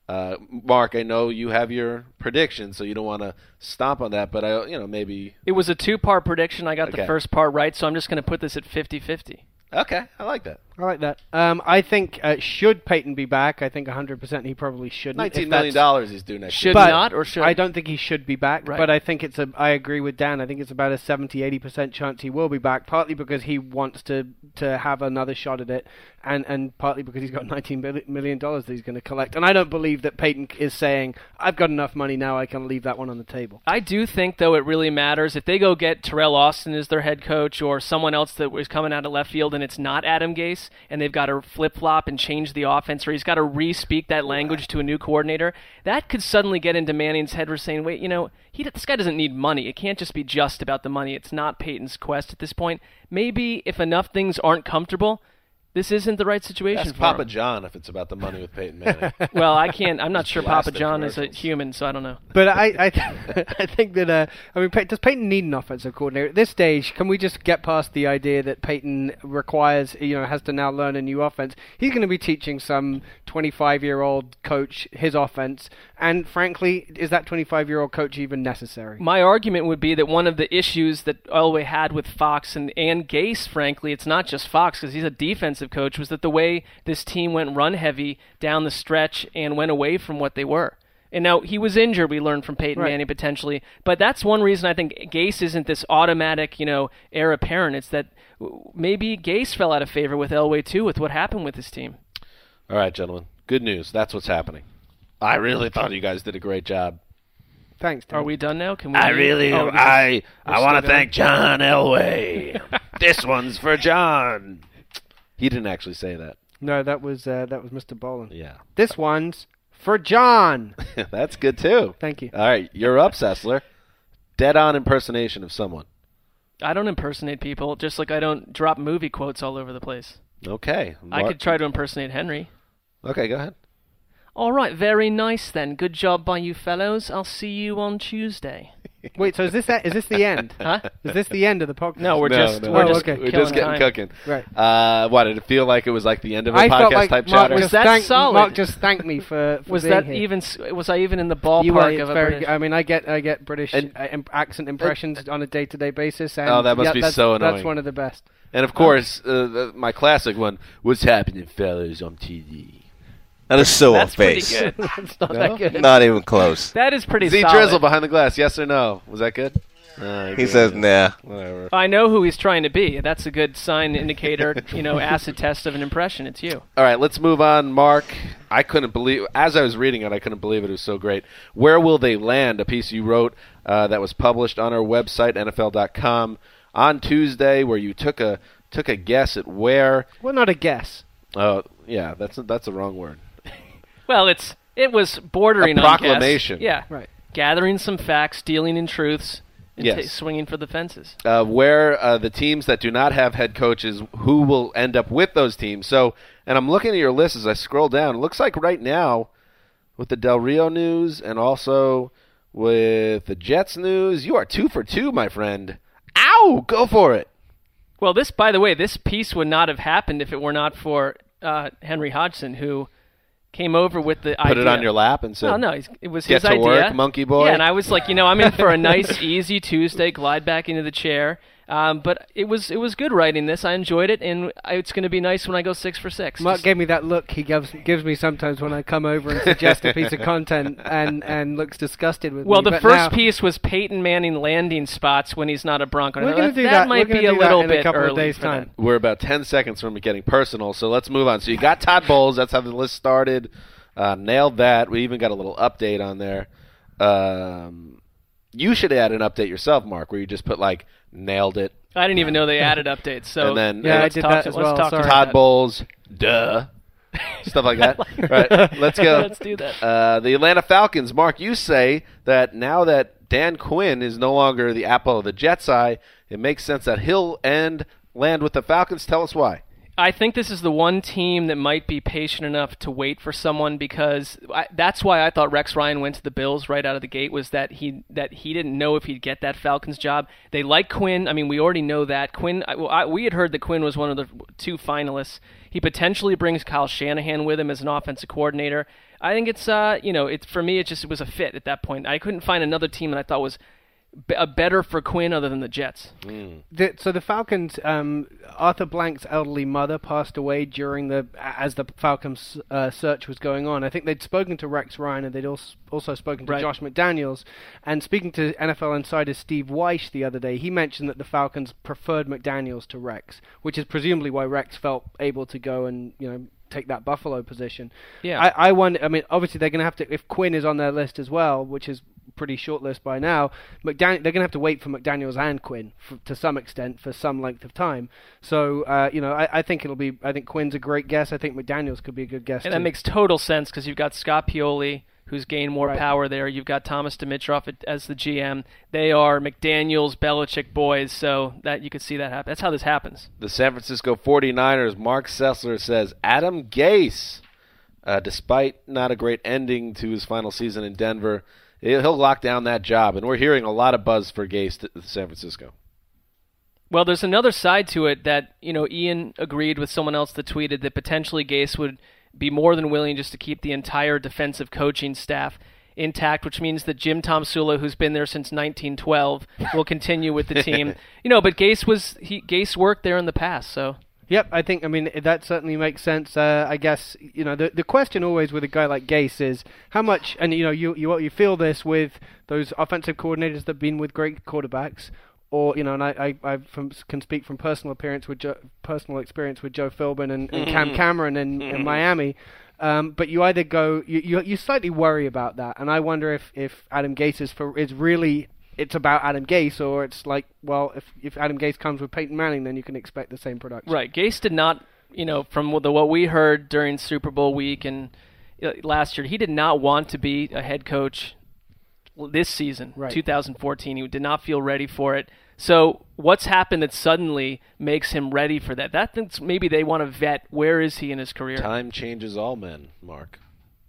Uh, Mark, I know you have your prediction, so you don't want to stomp on that, but I, you know, maybe It was a two-part prediction. I got Okay. the first part right, so I'm just going to put this at 50-50. okay, I like that. I like that. Um, I think uh, should Peyton be back? I think 100% he probably shouldn't. Nineteen if million that's- dollars he's due next Should year. Not or should? I don't think he should be back, Right. but I think it's a. I agree with Dan. I think it's about a 70, 80 percent chance he will be back. Partly because he wants to to have another shot at it, and and partly because he's got *laughs* 19 million dollars that he's going to collect. And I don't believe that Peyton is saying, "I've got enough money now. I can leave that one on the table." I do think, though, it really matters if they go get Teryl Austin as their head coach or someone else that was coming out of left field and it's not Adam Gase and they've got to flip flop and change the offense or he's got to re-speak that language to a new coordinator. That could suddenly get into Manning's head. We're saying, wait, you know, he this guy doesn't need money. It can't just be just about the money. It's not Peyton's quest at this point. Maybe if enough things aren't comfortable, this isn't the right situation That's for Papa him. John if it's about the money with Peyton Manning. *laughs* Well, I can't. I'm not sure Papa John is a human, so I don't know. But I, I, *laughs* I think that uh, I mean, does Peyton need an offensive coordinator at this stage? Can we just get past the idea that Peyton requires, you know, has to now learn a new offense? He's going to be teaching some 25-year-old coach his offense, and frankly, is that 25-year-old coach even necessary? My argument would be that one of the issues that Elway had with Fox and, and Gase, frankly, it's not just Fox because he's a defensive coach, was that the way this team went run heavy down the stretch and went away from what they were. And now he was injured, we learned from Peyton Right. Manning potentially, but that's one reason I think Gase isn't this automatic, you know, heir apparent. It's that maybe Gase fell out of favor with Elway too, with what happened with his team. All right, gentlemen. Good news. That's what's happening. I really thought you guys did a great job. Thanks. Dan. Are we done now? Can we? I really, Oh, I, I want to thank John Elway. *laughs* this one's for John. He didn't actually say that. No, that was uh, that was Mr. Bowlen. Yeah, This one's for John. *laughs* that's good too. Thank you. All right, you're up, Sessler. Dead on impersonation of someone. I don't impersonate people, just like I don't drop movie quotes all over the place. Okay. I could try to impersonate Henry. Okay, go ahead. All right, very nice then. Good job by you fellows. I'll see you on Tuesday. *laughs* Wait, so is this that, is this the end? Huh? Is this the end of the podcast? No, we're No, just no. we're Oh, just okay. We're killing just getting time. cooking. Right. Uh, what did it feel like? It was like the end of a I podcast felt like type Mark chatter. Was just that thanked, solid? Mark just thanked me for, for Was being that here. even? s- Was I even in the ballpark You are of a very. British? I mean, I get I get British And- uh, imp- accent impressions on a day to day basis. And Oh, that must yeah, be that's, so That's annoying. one of the best. And of course, uh, the, my classic one: "What's happening, fellas, on TV?" That is so That's off pretty base. good. *laughs* it's not No? that good. Not even close. That is pretty Z solid. Drizzle behind the glass. Yes or no? Was that good? Uh, He good. says, nah. Whatever. I know who he's trying to be. That's a good sign indicator. you know, acid test of an impression. It's you. All right, let's move on. Mark, I couldn't believe as I was reading it, I couldn't believe it. It was so great. Where will they land? A piece you wrote uh, that was published on our website NFL.com on Tuesday, where you took a took a guess at where. Well, not a guess. Oh, yeah, that's that's the wrong word. Well, it's it was bordering A on guess. proclamation. Yeah, Right. Gathering some facts, dealing in truths, and Yes. ta- swinging for the fences. uh, where uh, the teams that do not have head coaches, who will end up with those teams. So, and I'm looking at your list as I scroll down. It looks like right now, with the Del Rio news and also with the Jets news, you are two for two, my friend. Ow! Go for it. Well, this, by the way, this piece would not have happened if it were not for uh, Henry Hodgson, who came over with the Put idea. it on your lap and said, No, no, it was "Get his to idea. work, monkey boy." Yeah, and I was like, you know, I'm in for a nice, *laughs* easy Tuesday. Glide back into the chair. Um, but it was it was good writing this. I enjoyed it, and it's going to be nice when I go six for six. Mark Just- gave me that look he gives gives me sometimes when I come over and suggest a piece of content and, and looks disgusted with well, me. Well, the But first now- piece was Peyton Manning landing spots when he's not a Bronco. We're gonna that, do that that. might We're gonna be a do that little in a bit couple of days' time. We're about 10 seconds from getting personal, so let's move on. So you got Todd Bowles. That's how the list started. Uh, nailed that. We even got a little update on there. Um, you should add an update yourself, Mark, where you just put like nailed it. I didn't even know they added updates. So and then Yeah, I let's did talk that as let's well, talk sorry. Todd that. Bowles, duh, stuff like that. *laughs* right, let's go. *laughs* Let's do that. Uh, the Atlanta Falcons, Mark, you say that now that Dan Quinn is no longer the apple of the Jets' eye, it makes sense that he'll end land with the Falcons. Tell us why. I think this is the one team that might be patient enough to wait for someone because I, that's why I thought Rex Ryan went to the Bills right out of the gate was that he that he didn't know if he'd get that Falcons job. They like Quinn. I mean, we already know that Quinn. I, I, we had heard that Quinn was one of the two finalists. He potentially brings Kyle Shanahan with him as an offensive coordinator. I think it's uh you know it's for me it just it was a fit at that point. I couldn't find another team that I thought was b- a better for Quinn other than the Jets. The, so the Falcons, um, Arthur Blank's elderly mother passed away during the as the Falcons uh, search was going on. I think they'd spoken to Rex Ryan and they'd also, also spoken to Right. Josh McDaniels. And speaking to NFL insider Steve Wyche the other day, he mentioned that the Falcons preferred McDaniels to Rex, which is presumably why Rex felt able to go and you know take that Buffalo position. Yeah. I, I wonder. I mean, obviously they're going to have to if Quinn is on their list as well, which is pretty short list by now. McDan- they're going to have to wait for McDaniels and Quinn f to some extent for some length of time. So uh, you know, I, I think it'll be. I think Quinn's a great guess. I think McDaniels could be a good guess. And that makes total sense because you've got Scott Pioli, who's gained more Right. power there. You've got Thomas Dimitroff at- as the GM. They are McDaniels Belichick boys, so that you could see that happen. That's how this happens. The San Francisco 49ers, Marc Sessler says Adam Gase, uh, despite not a great ending to his final season in Denver, he'll lock down that job. And we're hearing a lot of buzz for Gase to San Francisco. Well, there's another side to it that you know Ian agreed with someone else that tweeted that potentially Gase would be more than willing just to keep the entire defensive coaching staff intact, which means that Jim Tom Tomsula, who's been there since 1912, will continue with the team. *laughs* You know, but Gase was he Gase worked there in the past, so Yep, I think I mean that certainly makes sense. Uh, I guess you know the the question always with a guy like Gase is how much, and you know you you you feel this with those offensive coordinators that've been with great quarterbacks, or you know, and I I, I from, can speak from personal appearance with Joe, personal experience with Joe Philbin and, and Cam Cameron in, in Miami. Um, but you either go you, you you slightly worry about that, and I wonder if if Adam Gase is for is really it's about Adam Gase, or it's like, well, if if Adam Gase comes with Peyton Manning, then you can expect the same production. Right. Gase did not, you know, from what the, what we heard during Super Bowl week and uh, last year, he did not want to be a head coach this season, Right. 2014. He did not feel ready for it. So what's happened that suddenly makes him ready for that? That thinks maybe they want to vet where is he in his career. Time changes all men, Mark.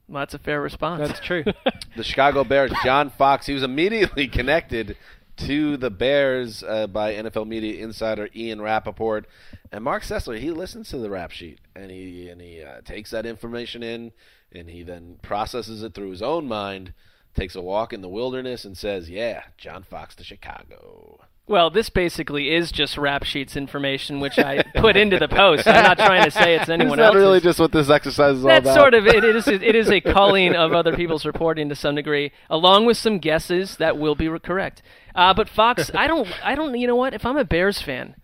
Well, that's a fair response. That's true. *laughs* The Chicago Bears, John Fox, he was immediately *laughs* connected to the Bears uh, by NFL media insider Ian Rapoport. And Marc Sessler, he listens to the rap sheet and he and he uh, takes that information in and he then processes it through his own mind, takes a walk in the wilderness and says, "Yeah, John Fox to Chicago." Well, this basically is just rap sheets information, which I put into the post. I'm not trying to say it's anyone Is That's really just what this exercise is all That's about? sort of it. It is. It is a culling of other people's reporting to some degree, along with some guesses that will be correct. Uh, but Fox, I don't. I don't. You know what? If I'm a Bears fan,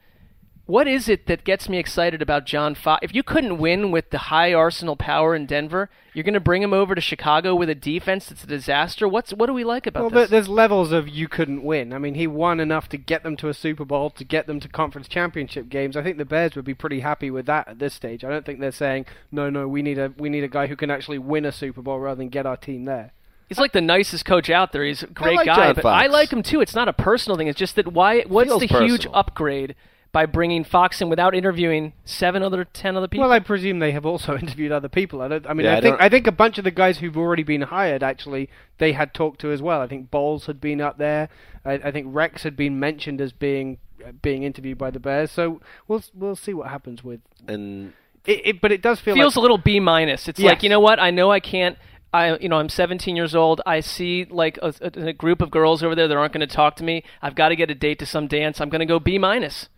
what is it that gets me excited about John Fox? If you couldn't win with the high arsenal power in Denver, you're going to bring him over to Chicago with a defense that's a disaster. What's what do we like about Well, this? there- there's levels of you couldn't win. I mean, he won enough to get them to a Super Bowl, to get them to conference championship games. I think the Bears would be pretty happy with that at this stage. I don't think they're saying, "No, no, we need a we need a guy who can actually win a Super Bowl rather than get our team there." He's like the nicest coach out there. He's a great like guy, John but Fox. I like him too. It's not a personal thing. It's just that why? What's Feels the huge upgrade by bringing Fox in without interviewing seven other, ten other people? Well, I presume they have also *laughs* interviewed other people. I don't. I mean, Yeah, I I think don't- I think a bunch of the guys who've already been hired actually they had talked to as well. I think Bowles had been up there. I, I think Rex had been mentioned as being uh, being interviewed by the Bears. So we'll we'll see what happens with and it. it but it does feel feels like a little B minus. It's Yes. like you know what? I know I can't. I, you know, I'm 17 years old. I see like a, a, a group of girls over there that aren't going to talk to me. I've got to get a date to some dance. I'm going to go B minus.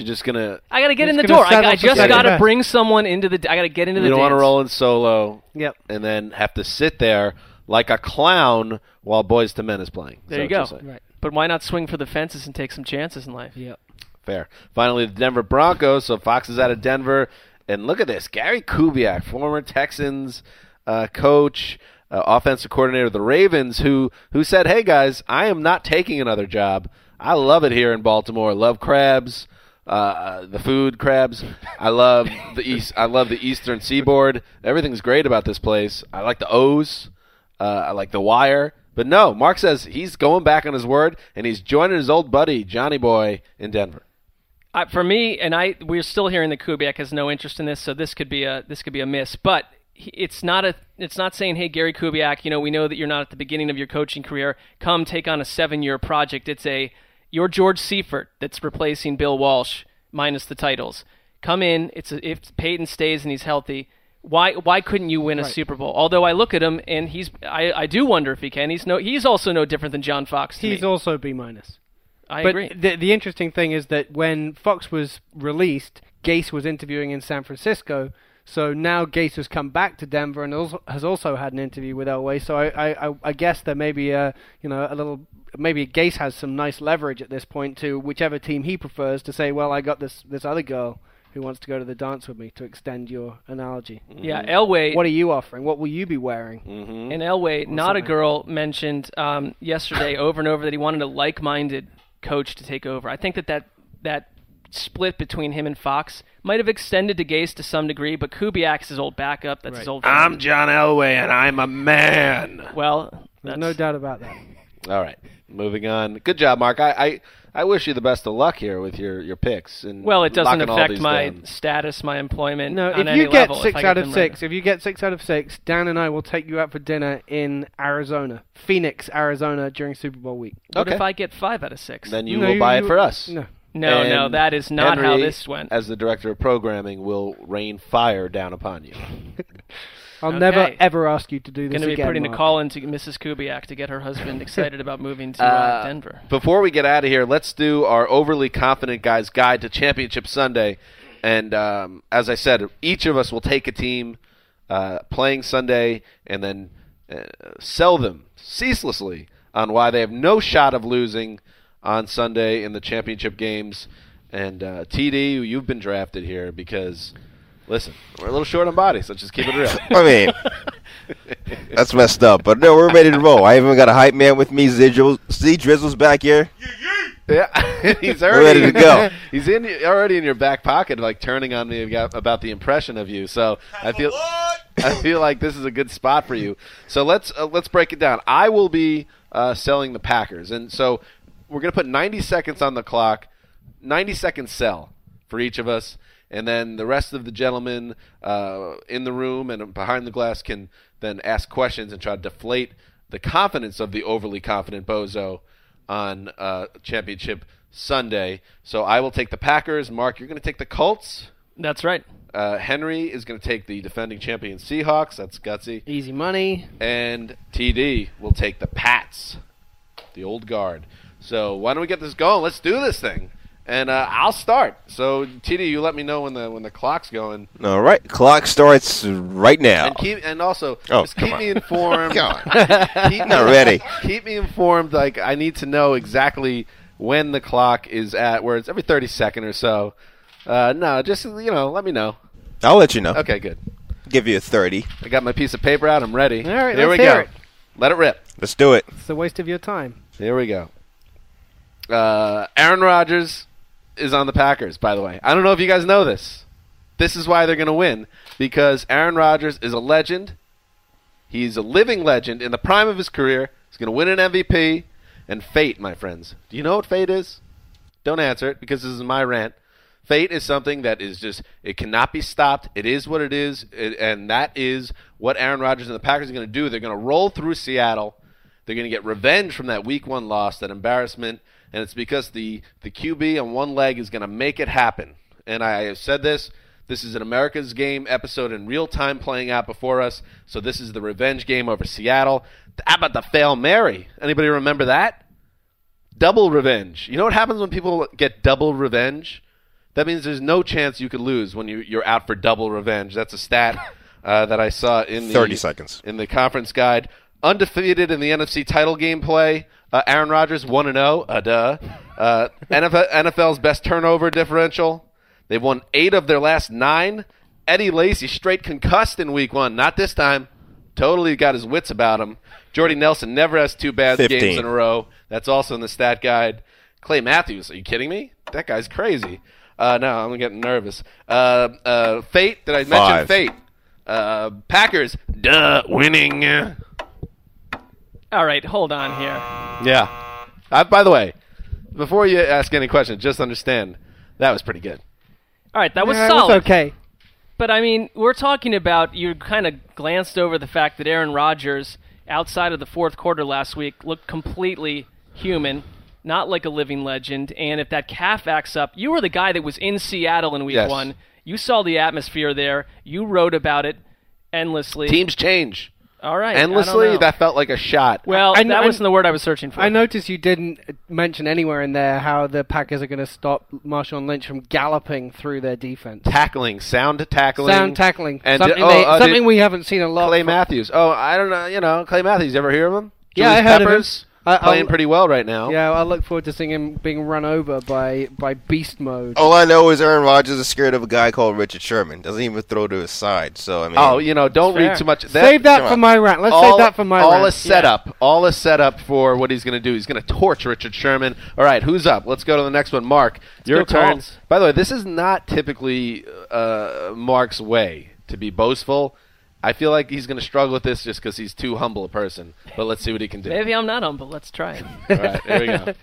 You're just gonna. I got to get in the door. I, I just got to best. bring someone into the. I got to get into You the You don't want to roll in solo. Yep. And then have to sit there like a clown while Boyz II Men is playing. There Is you go. what you're saying? Right. But why not swing for the fences and take some chances in life? Yep. Fair. Finally, the Denver Broncos. So Fox is out of Denver, and look at this: Gary Kubiak, former Texans uh, coach, uh, offensive coordinator of the Ravens, who who said, "Hey guys, I am not taking another job. I love it here in Baltimore. Love crabs." Uh, the food crabs. I love the east. I love the Eastern Seaboard. Everything's great about this place. I like the O's. Uh, I like the Wire. But no, Mark says he's going back on his word, and he's joining his old buddy Johnny Boy in Denver. Uh, for me, and I, we're still hearing that Kubiak has no interest in this, so this could be a this could be a miss. But it's not a it's not saying, hey Gary Kubiak, you know we know that you're not at the beginning of your coaching career. Come take on a seven year project. It's a you're George Seifert that's replacing Bill Walsh minus the titles. Come in. It's a, if Peyton stays and he's healthy. Why why couldn't you win a Super Bowl? Although I look at him and he's I, I do wonder if he can. He's no he's also no different than John Fox. He's me. also B minus. I but agree. The, the interesting thing is that when Fox was released, Gase was interviewing in San Francisco. So now Gase has come back to Denver and also, has also had an interview with Elway. So I, I, I- I guess there may be a you know a little maybe Gase has some nice leverage at this point to whichever team he prefers to say, well, I got this this other girl who wants to go to the dance with me. To extend your analogy, yeah, Elway. what are you offering? What will you be wearing? Mm-hmm. And Elway, not a girl, mentioned um, yesterday over and over that he wanted a like-minded coach to take over. I think that that, that split between him and Fox might have extended to Gase to some degree, but Kubiak's his old backup. That's his old. I'm. John Elway, and I'm a man. well. There's no doubt about that. *laughs* All right, moving on. Good job, Mark. I, I, I wish you the best of luck here with your, your picks. And well, it doesn't affect my down. status, my employment. No, on if any you get level, six out get of six, right. if you get six out of six, Dan and I will take you out for dinner in Arizona, Phoenix, Arizona, during Super Bowl week. What Okay. if I get five out of six? Then you No, will buy it for us. No, no, no, that is not how this went. As the director of programming, will rain fire down upon you. *laughs* I'll Okay. never ever ask you to do this again. Going to be again. putting a call into Mrs. Kubiak to get her husband *laughs* excited about moving to uh, Uh, Denver. Before we get out of here, let's do our overly confident guys guide to Championship Sunday. And um, as I said, each of us will take a team uh, playing Sunday and then uh, sell them ceaselessly on why they have no shot of losing on Sunday in the championship games. And uh, TD, you've been drafted here because, listen, we're a little short on bodies. Let's just keep it real. *laughs* I mean, that's messed up. But no, we're ready to roll. I even got a hype man with me. Z, Drizzle, Z Drizzle's back here. Yeah, *laughs* he's already ready to go. *laughs* He's in already in your back pocket, like turning on me about about the impression of you. So I feel I feel like this is a good spot for you. So let's uh, let's break it down. I will be uh, selling the Packers, and so we're gonna put 90 seconds on the clock. 90 second sell for each of us, and then the rest of the gentlemen uh, in the room and behind the glass can then ask questions and try to deflate the confidence of the overly confident bozo on uh, championship Sunday. So I will take the Packers. Mark, you're going to take the Colts. That's right. Uh, Henry is going to take the defending champion Seahawks. That's gutsy. Easy money. And TD will take the Pats, the old guard. So why don't we get this going? Let's do this thing. And uh, I'll start. So TD, you let me know when the when the clock's going. All right, clock starts right now. And keep and also Oh, just keep on. me informed. *laughs* Come on. *laughs* keep Not me, ready. Keep me informed. Like I need to know exactly when the clock is at. Where it's every thirty second or so. Uh, no, just you know, let me know. I'll let you know. Okay, good. Give you a 30. I got my piece of paper out. I'm ready. All right, here let's we hear go. it. Let it rip. Let's do it. It's a waste of your time. Here we go. Uh, Aaron Rodgers is on the Packers, by the way. I don't know if you guys know this. This is why they're going to win because Aaron Rodgers is a legend. He's a living legend in the prime of his career. He's going to win an MVP. And fate, my friends. Do you know what fate is? Don't answer it because this is my rant. Fate is something that is just, it cannot be stopped. It is what it is. It, and that is what Aaron Rodgers and the Packers are going to do. They're going to roll through Seattle. They're going to get revenge from that week one loss, that embarrassment. And it's because the, the QB on one leg is going to make it happen. And I have said this This is an America's Game episode in real time playing out before us. So this is the revenge game over Seattle. How about the fail Mary? Anybody remember that? Double revenge. You know what happens when people get double revenge? That means there's no chance you could lose when you, you're out for double revenge. That's a stat *laughs* uh, that I saw in the 30 seconds. in the conference guide. Undefeated in the NFC title game play. Uh, Aaron Rodgers one and zero. Uh, duh. Uh, NFL, NFL's best turnover differential. They've won eight of their last nine. Eddie Lacy straight concussed in week one. Not this time. Totally got his wits about him. Jordy Nelson never has two bad 15. games in a row. That's also in the stat guide. Clay Matthews, are you kidding me? That guy's crazy. Uh, no, I'm getting nervous. Uh, uh, Fate, did I mention Fate? Uh, Packers, duh, winning. All right, hold on here. Yeah. Uh, by the way, before you ask any questions, just understand that was pretty good. All right, that was Yeah, it solid. okay. But I mean, we're talking about you kind of glanced over the fact that Aaron Rodgers, outside of the fourth quarter last week, looked completely human, not like a living legend. And if that calf acts up, you were the guy that was in Seattle in week Yes. one. You saw the atmosphere there. You wrote about it endlessly. Teams change. All right. Endlessly, that felt like a shot. well, I- that I- wasn't the word I was searching for. I noticed you didn't mention anywhere in there how the Packers are going to stop Marshawn Lynch from galloping through their defense. tackling, sound tackling. Sound tackling. And something did- oh, they- uh, something did- we haven't seen a lot. Clay from- Matthews. Oh, I don't know. You know, Clay Matthews. You ever hear of him? Yeah, Julius I heard of him. Peppers, I- playing I'll- pretty well right now. Yeah, I look forward to seeing him being run over by by beast mode. All I know is Aaron Rodgers is scared of a guy called Richard Sherman. Doesn't even throw to his side. So I mean, Oh, you know, don't read too much. save that for on. my rant. Let's all, save that for my all rant. a setup. All a setup for what he's going to do. He's going to torch Richard Sherman. All right, who's up? Let's go to the next one. Mark, your go turn. Colts. By the way, this is not typically uh, Mark's way to be boastful. I feel like he's going to struggle with this just because he's too humble a person. But let's see what he can do. Maybe I'm not humble. Let's try it. *laughs* All right, here we go.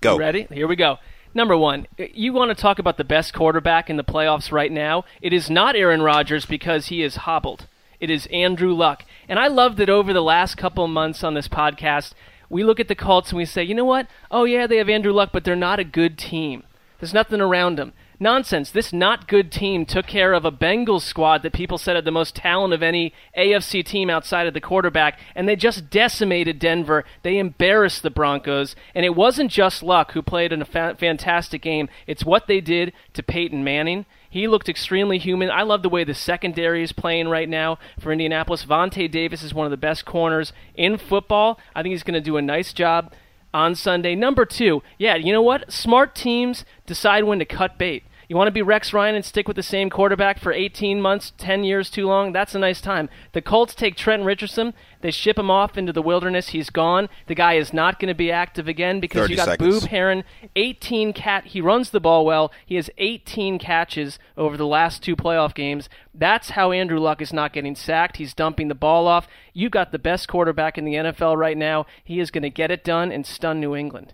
go. You Ready? Here we go. Number one, you want to talk about the best quarterback in the playoffs right now? It is not Aaron Rodgers because he is hobbled. It is Andrew Luck. And I love that over the last couple of months on this podcast, we look at the Colts and we say, you know what? Oh, yeah, they have Andrew Luck, but they're not a good team. There's nothing around them. Nonsense. This not good team took care of a Bengals squad that people said had the most talent of any AFC team outside of the quarterback, and they just decimated Denver. They embarrassed the Broncos, and it wasn't just Luck who played in a fa- fantastic game. It's what they did to Peyton Manning. He looked extremely human. I love the way the secondary is playing right now for Indianapolis. Vontae Davis is one of the best corners in football. I think he's going to do a nice job on Sunday. Number two, yeah, you know what? Smart teams decide when to cut bait. You want to be Rex Ryan and stick with the same quarterback for 18 months, 10 years too long? That's a nice time. The Colts take Trent Richardson. They ship him off into the wilderness. He's gone. The guy is not going to be active again because you got seconds. Boom Herron, 18 cat. He runs the ball well. He has 18 catches over the last two playoff games. That's how Andrew Luck is not getting sacked. He's dumping the ball off. You got the best quarterback in the NFL right now. He is going to get it done and stun New England.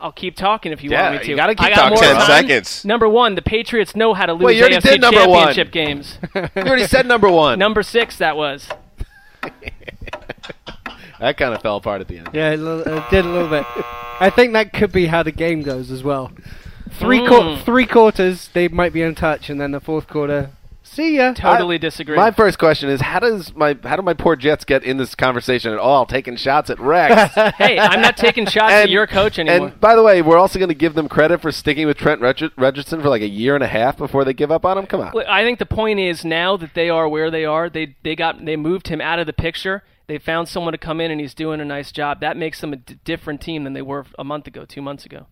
I'll keep talking if you Yeah, want me to. you gotta keep I got talking. more 10 time. seconds. Number one, the Patriots know how to lose Wait, you already AFC did number one. championship games. *laughs* You already said number one. Number six, that was. *laughs* that kind of fell apart at the end. Yeah, it li- it did a little bit. I think that could be how the game goes as well. Three Mm. quar- three quarters, they might be in touch, and then the fourth quarter, see ya. Totally disagree. My first question is how does my how do my poor Jets get in this conversation at all? Taking shots at Rex. *laughs* hey, I'm not taking shots at your coach anymore. And by the way, we're also going to give them credit for sticking with Trent Richard- Richardson for like a year and a half before they give up on him. Come on. I think the point is now that they are where they are, they they got they moved him out of the picture. They found someone to come in and he's doing a nice job. That makes them a d- different team than they were a month ago, two months ago.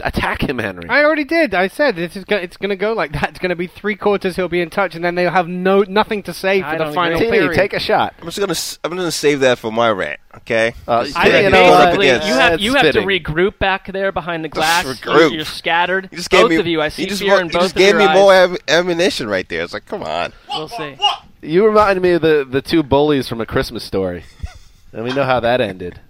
Attack him, Henry. I already did. I said this is go- it's going to go like that. It's going to be three quarters. He'll be in touch, and then they'll have no nothing to say for I the final agree. Period. take a shot. I'm just gonna s- I'm gonna save that for my rant. Okay. Uh, I get think it know going what? up basically against- you have you have fitting. to regroup back there behind the glass. regroup. You're, you're scattered. You just gave both me, of you, I you see just fear wa- in you both just of gave your me eyes. more am- ammunition right there. It's like, come on. We'll see. You reminded me of the, the two bullies from A Christmas Story. and we know how that ended.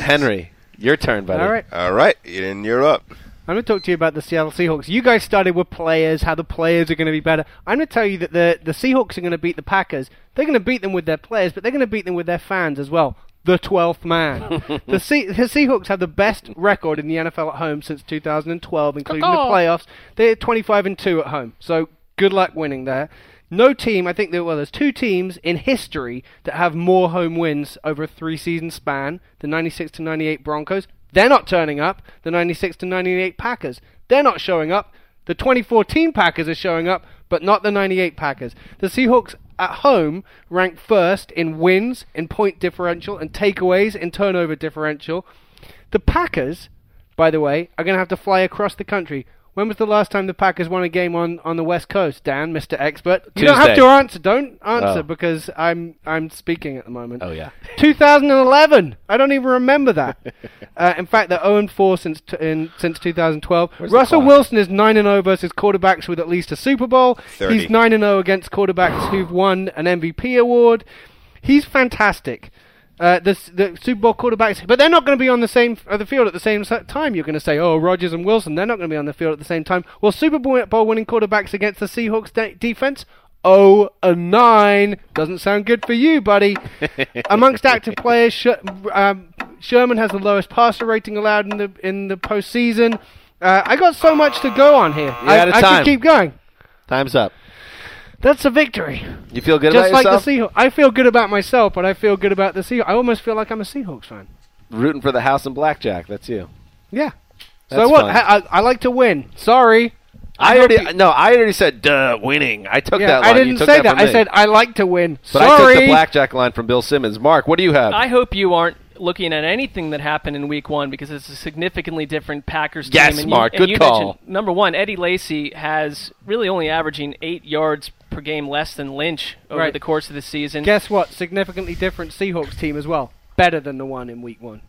Henry, your turn, buddy. All right. All right, and you're up. I'm going to talk to you about the Seattle Seahawks. You guys started with players, how the players are going to be better. I'm going to tell you that the the Seahawks are going to beat the Packers. They're going to beat them with their players, but they're going to beat them with their fans as well. the 12th man. *laughs* the, Se- the Seahawks have the best record in the NFL at home since 2012, including the Caw-caw. playoffs. They're 25 and 2 at home. So good luck winning there. No team, I think there well, there's two teams in history that have more home wins over a three-season span. The 96 to 98 Broncos, they're not turning up. The 96 to 98 Packers, they're not showing up. The 2014 Packers are showing up, but not the 98 Packers. The Seahawks at home rank first in wins, in point differential, and takeaways, in turnover differential. The Packers, by the way, are going to have to fly across the country. When was the last time the Packers won a game on, on the West Coast, Dan, Mr. Expert? You don't have to answer. Don't answer Oh. because I'm I'm speaking at the moment. Oh yeah. *laughs* 2011. I don't even remember that. *laughs* uh, in fact, they're 0 4 since t- in, since 2012. Where's Russell? Wilson is 9 0 versus quarterbacks with at least a Super Bowl. 30. He's 9 0 against quarterbacks who've won an MVP award. He's fantastic. Uh, the, the Super Bowl quarterbacks, but they're not going to be on the same uh, the field at the same time. You're going to say, "Oh, Rodgers and Wilson, they're not going to be on the field at the same time." Well, Super Bowl winning quarterbacks against the Seahawks de- defense, oh and nine doesn't sound good for you, buddy. *laughs* Amongst active players, Sh- um, Sherman has the lowest passer rating allowed in the in the postseason. Uh, I got so much to go on here. I, out of time. I could keep going. Time's up. That's a victory. You feel good Just about like yourself? the Seahawks. I feel good about myself, but I feel good about the Seahawks. I almost feel like I'm a Seahawks fan. Rooting for the house and blackjack. That's you. Yeah. so That's what? fun. I, I, I like to win. Sorry. I, hope already you- no. I already said duh winning. I took Yeah, that. I Line. You didn't took say that. from I me. said I like to win. But I Sorry. took the blackjack line from Bill Simmons. Mark, what do you have? I hope you aren't looking at anything that happened in Week One because it's a significantly different Packers team. Yes, and Mark, You, good and you call. mentioned, number one, Eddie Lacy has really only averaging eight yards per game less than Lynch over Right. the course of the season. Guess what? Significantly different Seahawks team as well. Better than the one in Week One.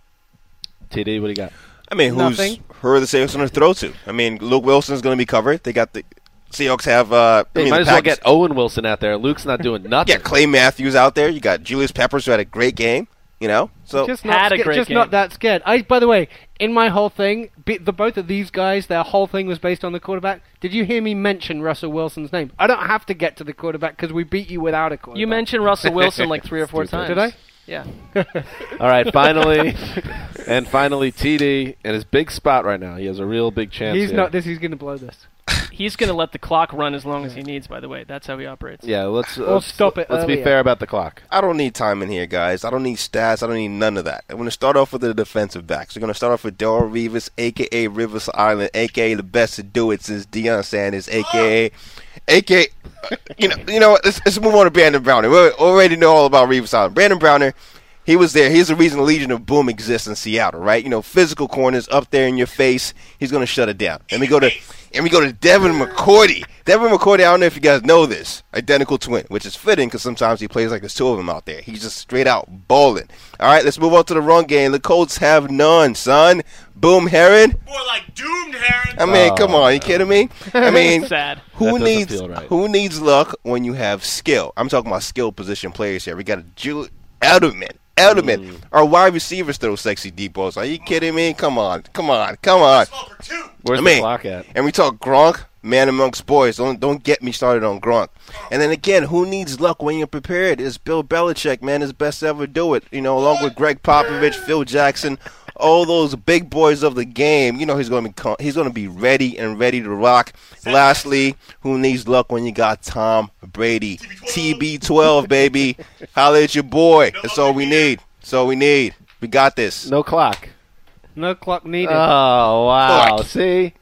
TD, what do you got? I mean, who's Nothing. who are the Seahawks going to throw to? I mean, Luke Wilson's going to be covered. They got the Seahawks have. Uh, I mean, might the as well get Owen Wilson out there. Luke's not doing *laughs* nothing. yeah, Clay Matthews out there. You got Julius Peppers who had a great game. You know, so just not Had a sca- great just game. not that scared. I by the way, in my whole thing, be, the both of these guys, their whole thing was based on the quarterback. Did you hear me mention Russell Wilson's name? I don't have to get to the quarterback because we beat you without a quarterback. You mentioned Russell *laughs* Wilson like three or four times. Did I? Yeah. *laughs* All right, finally, and finally, TD in his big spot right now. He has a real big chance. He's here. not this. He's going to blow this. He's going to let the clock run as long as he needs. By the way, that's how he operates. Yeah, let's *laughs* Or let's- stop it Let's be earlier. fair about the clock. I don't need time in here, guys. I don't need stats. I don't need none of that. I'm going to start off with the defensive backs. We're going to start off with Darrelle Revis, a.k.a. Revis Island, a.k.a. the best to do it since Deion Sanders, a.k.a. a.k.a. *laughs* You know, you know what? Let's, let's move on to Brandon Browner. We already know all about Revis Island. Brandon Browner, he was there. He's the reason the Legion of Boom exists in Seattle, right? You know, physical corners up there in your face. He's going to shut it down. And we go to and we go to Devin McCourty. Devin McCourty, I don't know if you guys know this, identical twin, which is fitting because sometimes he plays like there's two of them out there. He's just straight out bowling. All right, let's move on to the run game. The Colts have none, son. Boom Herron. More like doomed Herron. I mean, come oh, on, you kidding me? *laughs* I mean, Sad. Who doesn't needs right. who needs luck when you have skill? I'm talking about skill position players here. We got a Julie Edelman. Edelman. Mm. Our wide receivers throw sexy deep balls. Are you kidding me? Come on, come on, come on. Where's I the clock at? And we talk Gronk, man amongst boys. Don't don't get me started on Gronk. And then again, who needs luck when you're prepared? Is Bill Belichick, man, his best to ever do it. You know, along with Gregg Popovich, Phil Jackson, all those big boys of the game. You know, he's going to be he's going to be ready and ready to rock. Lastly, who needs luck when you got Tom Brady, TB12 baby? Holla at your boy. That's all we need. That's all we need. We got this. No clock. No clock needed. Oh wow! Fuck. See,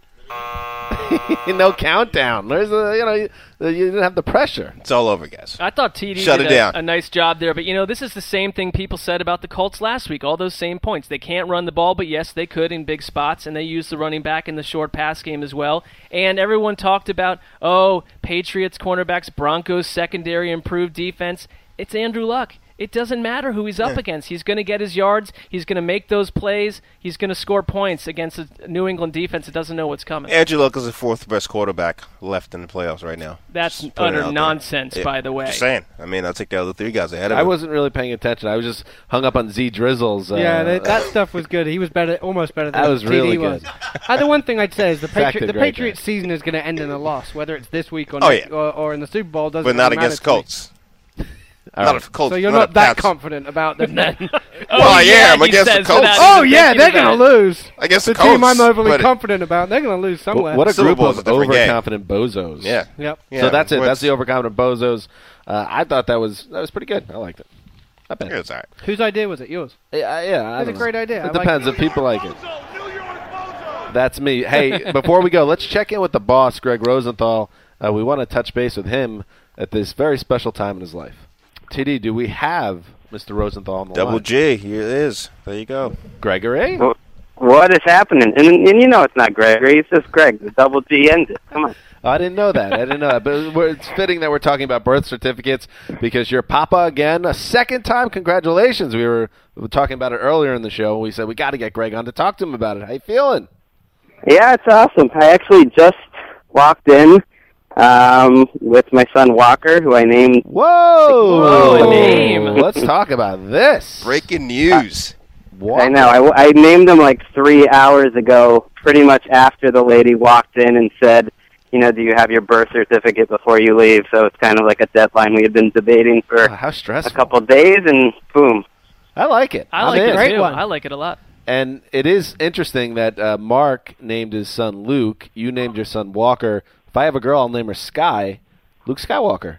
*laughs* no countdown. There's a you know you, you didn't have the pressure. It's all over, guys. I thought TD Shut did it a, down. a nice job there, but you know this is the same thing people said about the Colts last week. All those same points. They can't run the ball, but yes, they could in big spots, and they use the running back in the short pass game as well. And everyone talked about oh, Patriots cornerbacks, Broncos secondary, improved defense. It's Andrew Luck. It doesn't matter who he's up against. He's going to get his yards. He's going to make those plays. He's going to score points against a New England defense that doesn't know what's coming. Andrew Luck is the fourth best quarterback left in the playoffs right now. That's Just putting it utter out there. nonsense, Yeah, by the way. Just saying. I mean, I'll take the other three guys ahead of him. I him. wasn't really paying attention. I was just hung up on Z Drizzle's. Uh, yeah, that, that stuff was good. He was better, almost better than That was TD really was. good. Uh, the one thing I'd say is the, *laughs* Fact Patri- the Patriots season is going to end in a loss, whether it's this week or, Oh, next, yeah. or, or in the Super Bowl. Doesn't but not against to me. Colts. All not right. if Colts. So you're not not that Pats- confident about them then. *laughs* Oh, Well, I yeah, am he against the Colts. Oh yeah, they're gonna it. lose. Against The the team I'm overly but- confident about, they're gonna lose somewhere. What a Super group Bowl's of a different game. overconfident bozos. Yeah. Yep. Yeah, so that's it. That's the overconfident bozos. Uh, I thought that was that was pretty good. I liked it. Not bad. It's all right. Whose idea was it? Yours. Yeah, yeah. I That's a great idea. I It like depends if people like it. That's me. Hey, *laughs* before we go, let's check in with the boss, Greg Rosenthal. Uh, we want to touch base with him at this very special time in his life. TD, do we have Mr. Rosenthal on the line? Double line? G. Here it is. There you go. Gregory? What is happening? And, and you know it's not Gregory. It's just Greg. The double G ends it. Come on. *laughs* I didn't know that. I didn't know that. But it's fitting that we're talking about birth certificates because you're Papa again, a second time. Congratulations. We were, we were talking about it earlier in the show. We said we got to get Greg on to talk to him about it. How you feeling? Yeah, it's awesome. I actually just walked in um, with my son Walker, who I named. Whoa! Whoa, name. Let's talk about this. Breaking news. I know. I, I named him like three hours ago, pretty much after the lady walked in and said, you know, do you have your birth certificate before you leave? So it's kind of like a deadline we had been debating for Oh, how a couple of days, and boom. I like it. I I'm like in. it Great too. one. I like it a lot. And it is interesting that uh, Mark named his son Luke. You named your son Walker. If I have a girl, I'll name her Sky. Luke Skywalker.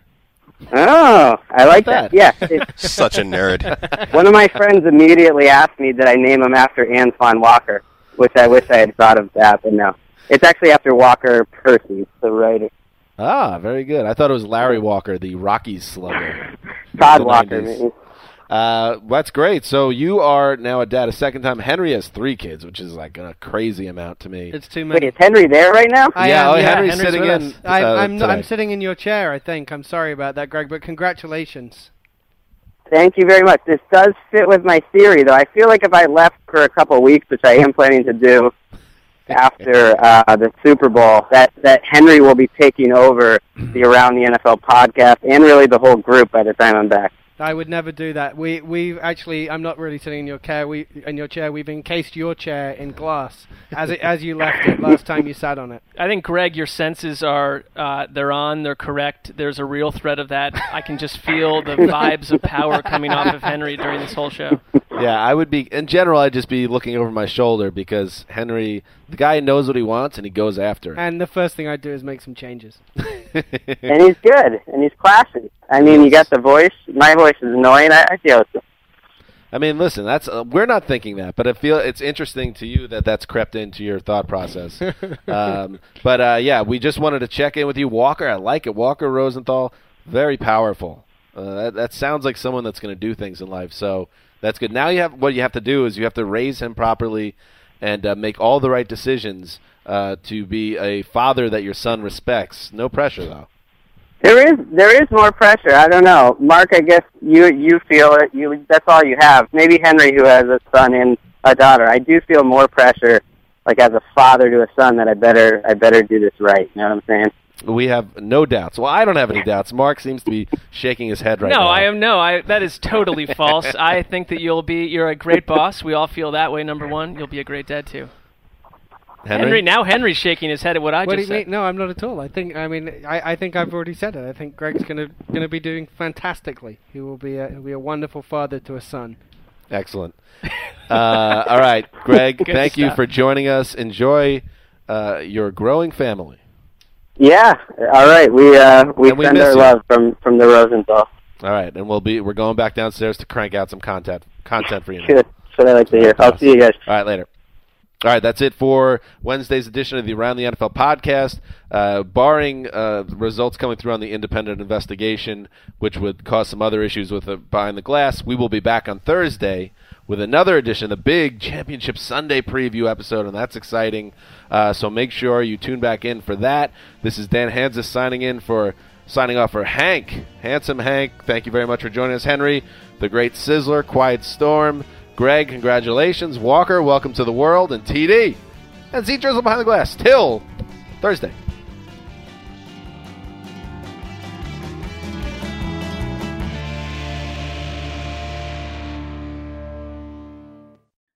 Oh, I like that. that. Yeah. *laughs* Such a nerd. *laughs* One of my friends immediately asked me did I name him after Antoine Walker, which I wish I had thought of that, but no. It's actually after Walker Percy, the writer. Ah, very good. I thought it was Larry Walker, the Rockies slugger. Todd Walker. 90s. maybe. Uh, that's great. So you are now a dad a second time. Henry has three kids, which is like a crazy amount to me. It's too Wait, many. is Henry there right now? I yeah, am, oh, yeah. Henry's, Henry's sitting in. I, uh, I'm I'm sitting in your chair. I think. I'm sorry about that, Greg, but congratulations. Thank you very much. This does fit with my theory, though. I feel like if I left for a couple of weeks, which I am planning to do *laughs* after uh, the Super Bowl, that, that Henry will be taking over the Around the NFL podcast and really the whole group by the time I'm back. I would never do that. We we actually I'm not really sitting in your chair. We in your chair. We've encased your chair in glass as it as you left it last time you sat on it. I think Greg, your senses are uh, they're on, they're correct. There's a real threat of that. I can just feel the *laughs* vibes of power coming off of Henry during this whole show. Yeah, I would be in general. I'd just be looking over my shoulder because Henry, the guy knows what he wants and he goes after. it. And the first thing I'd do is make some changes. *laughs* And he's good, and he's classy. I mean, you got the voice. My voice is annoying. I, I feel it. I mean, listen, that's uh, we're not thinking that, but I feel it's interesting to you that that's crept into your thought process. *laughs* um, but uh, yeah, we just wanted to check in with you, Walker. I like it, Walker Rosenthal, very powerful. Uh, that, that sounds like someone that's going to do things in life. So that's good. Now you have what you have to do is you have to raise him properly and uh, make all the right decisions uh, to be a father that your son respects. No pressure though. There is there is more pressure. I don't know, Mark. I guess you you feel it. You that's all you have. Maybe Henry, who has a son and a daughter. I do feel more pressure, like as a father to a son, that I better I better do this right. You know what I'm saying? We have no doubts. Well, I don't have any doubts. Mark seems to be shaking his head right no, now. No, I am no. I that is totally *laughs* false. I think that you'll be you're a great boss. We all feel that way. Number one, you'll be a great dad too. Henry? now Henry's shaking his head at what I what just said. mean? No, I'm not at all. I think I mean I, I think I've already said it. I think Greg's gonna gonna be doing fantastically. He will be a he'll be a wonderful father to a son. Excellent. Uh, all right, Greg. *laughs* Good thank you for joining us. Enjoy uh, your growing family. Yeah. All right. We uh we And we send our you. love from from the Rosenthal. All right, and we'll be we're going back downstairs to crank out some content content for you. Good. That's what I like to hear. I'll see you guys. All right, later. All right, that's it for Wednesday's edition of the Around the NFL podcast. Uh, barring uh, results coming through on the independent investigation, which would cause some other issues with uh, behind the glass, we will be back on Thursday with another edition, the big Championship Sunday preview episode, and that's exciting. Uh, so make sure you tune back in for that. This is Dan Hanzus signing in for signing off for Hank, handsome Hank. Thank you very much for joining us, Henry, the Great Sizzler, Quiet Storm. Greg, congratulations. Walker, welcome to the world. And TD. And Z Drizzle behind the glass. Till Thursday.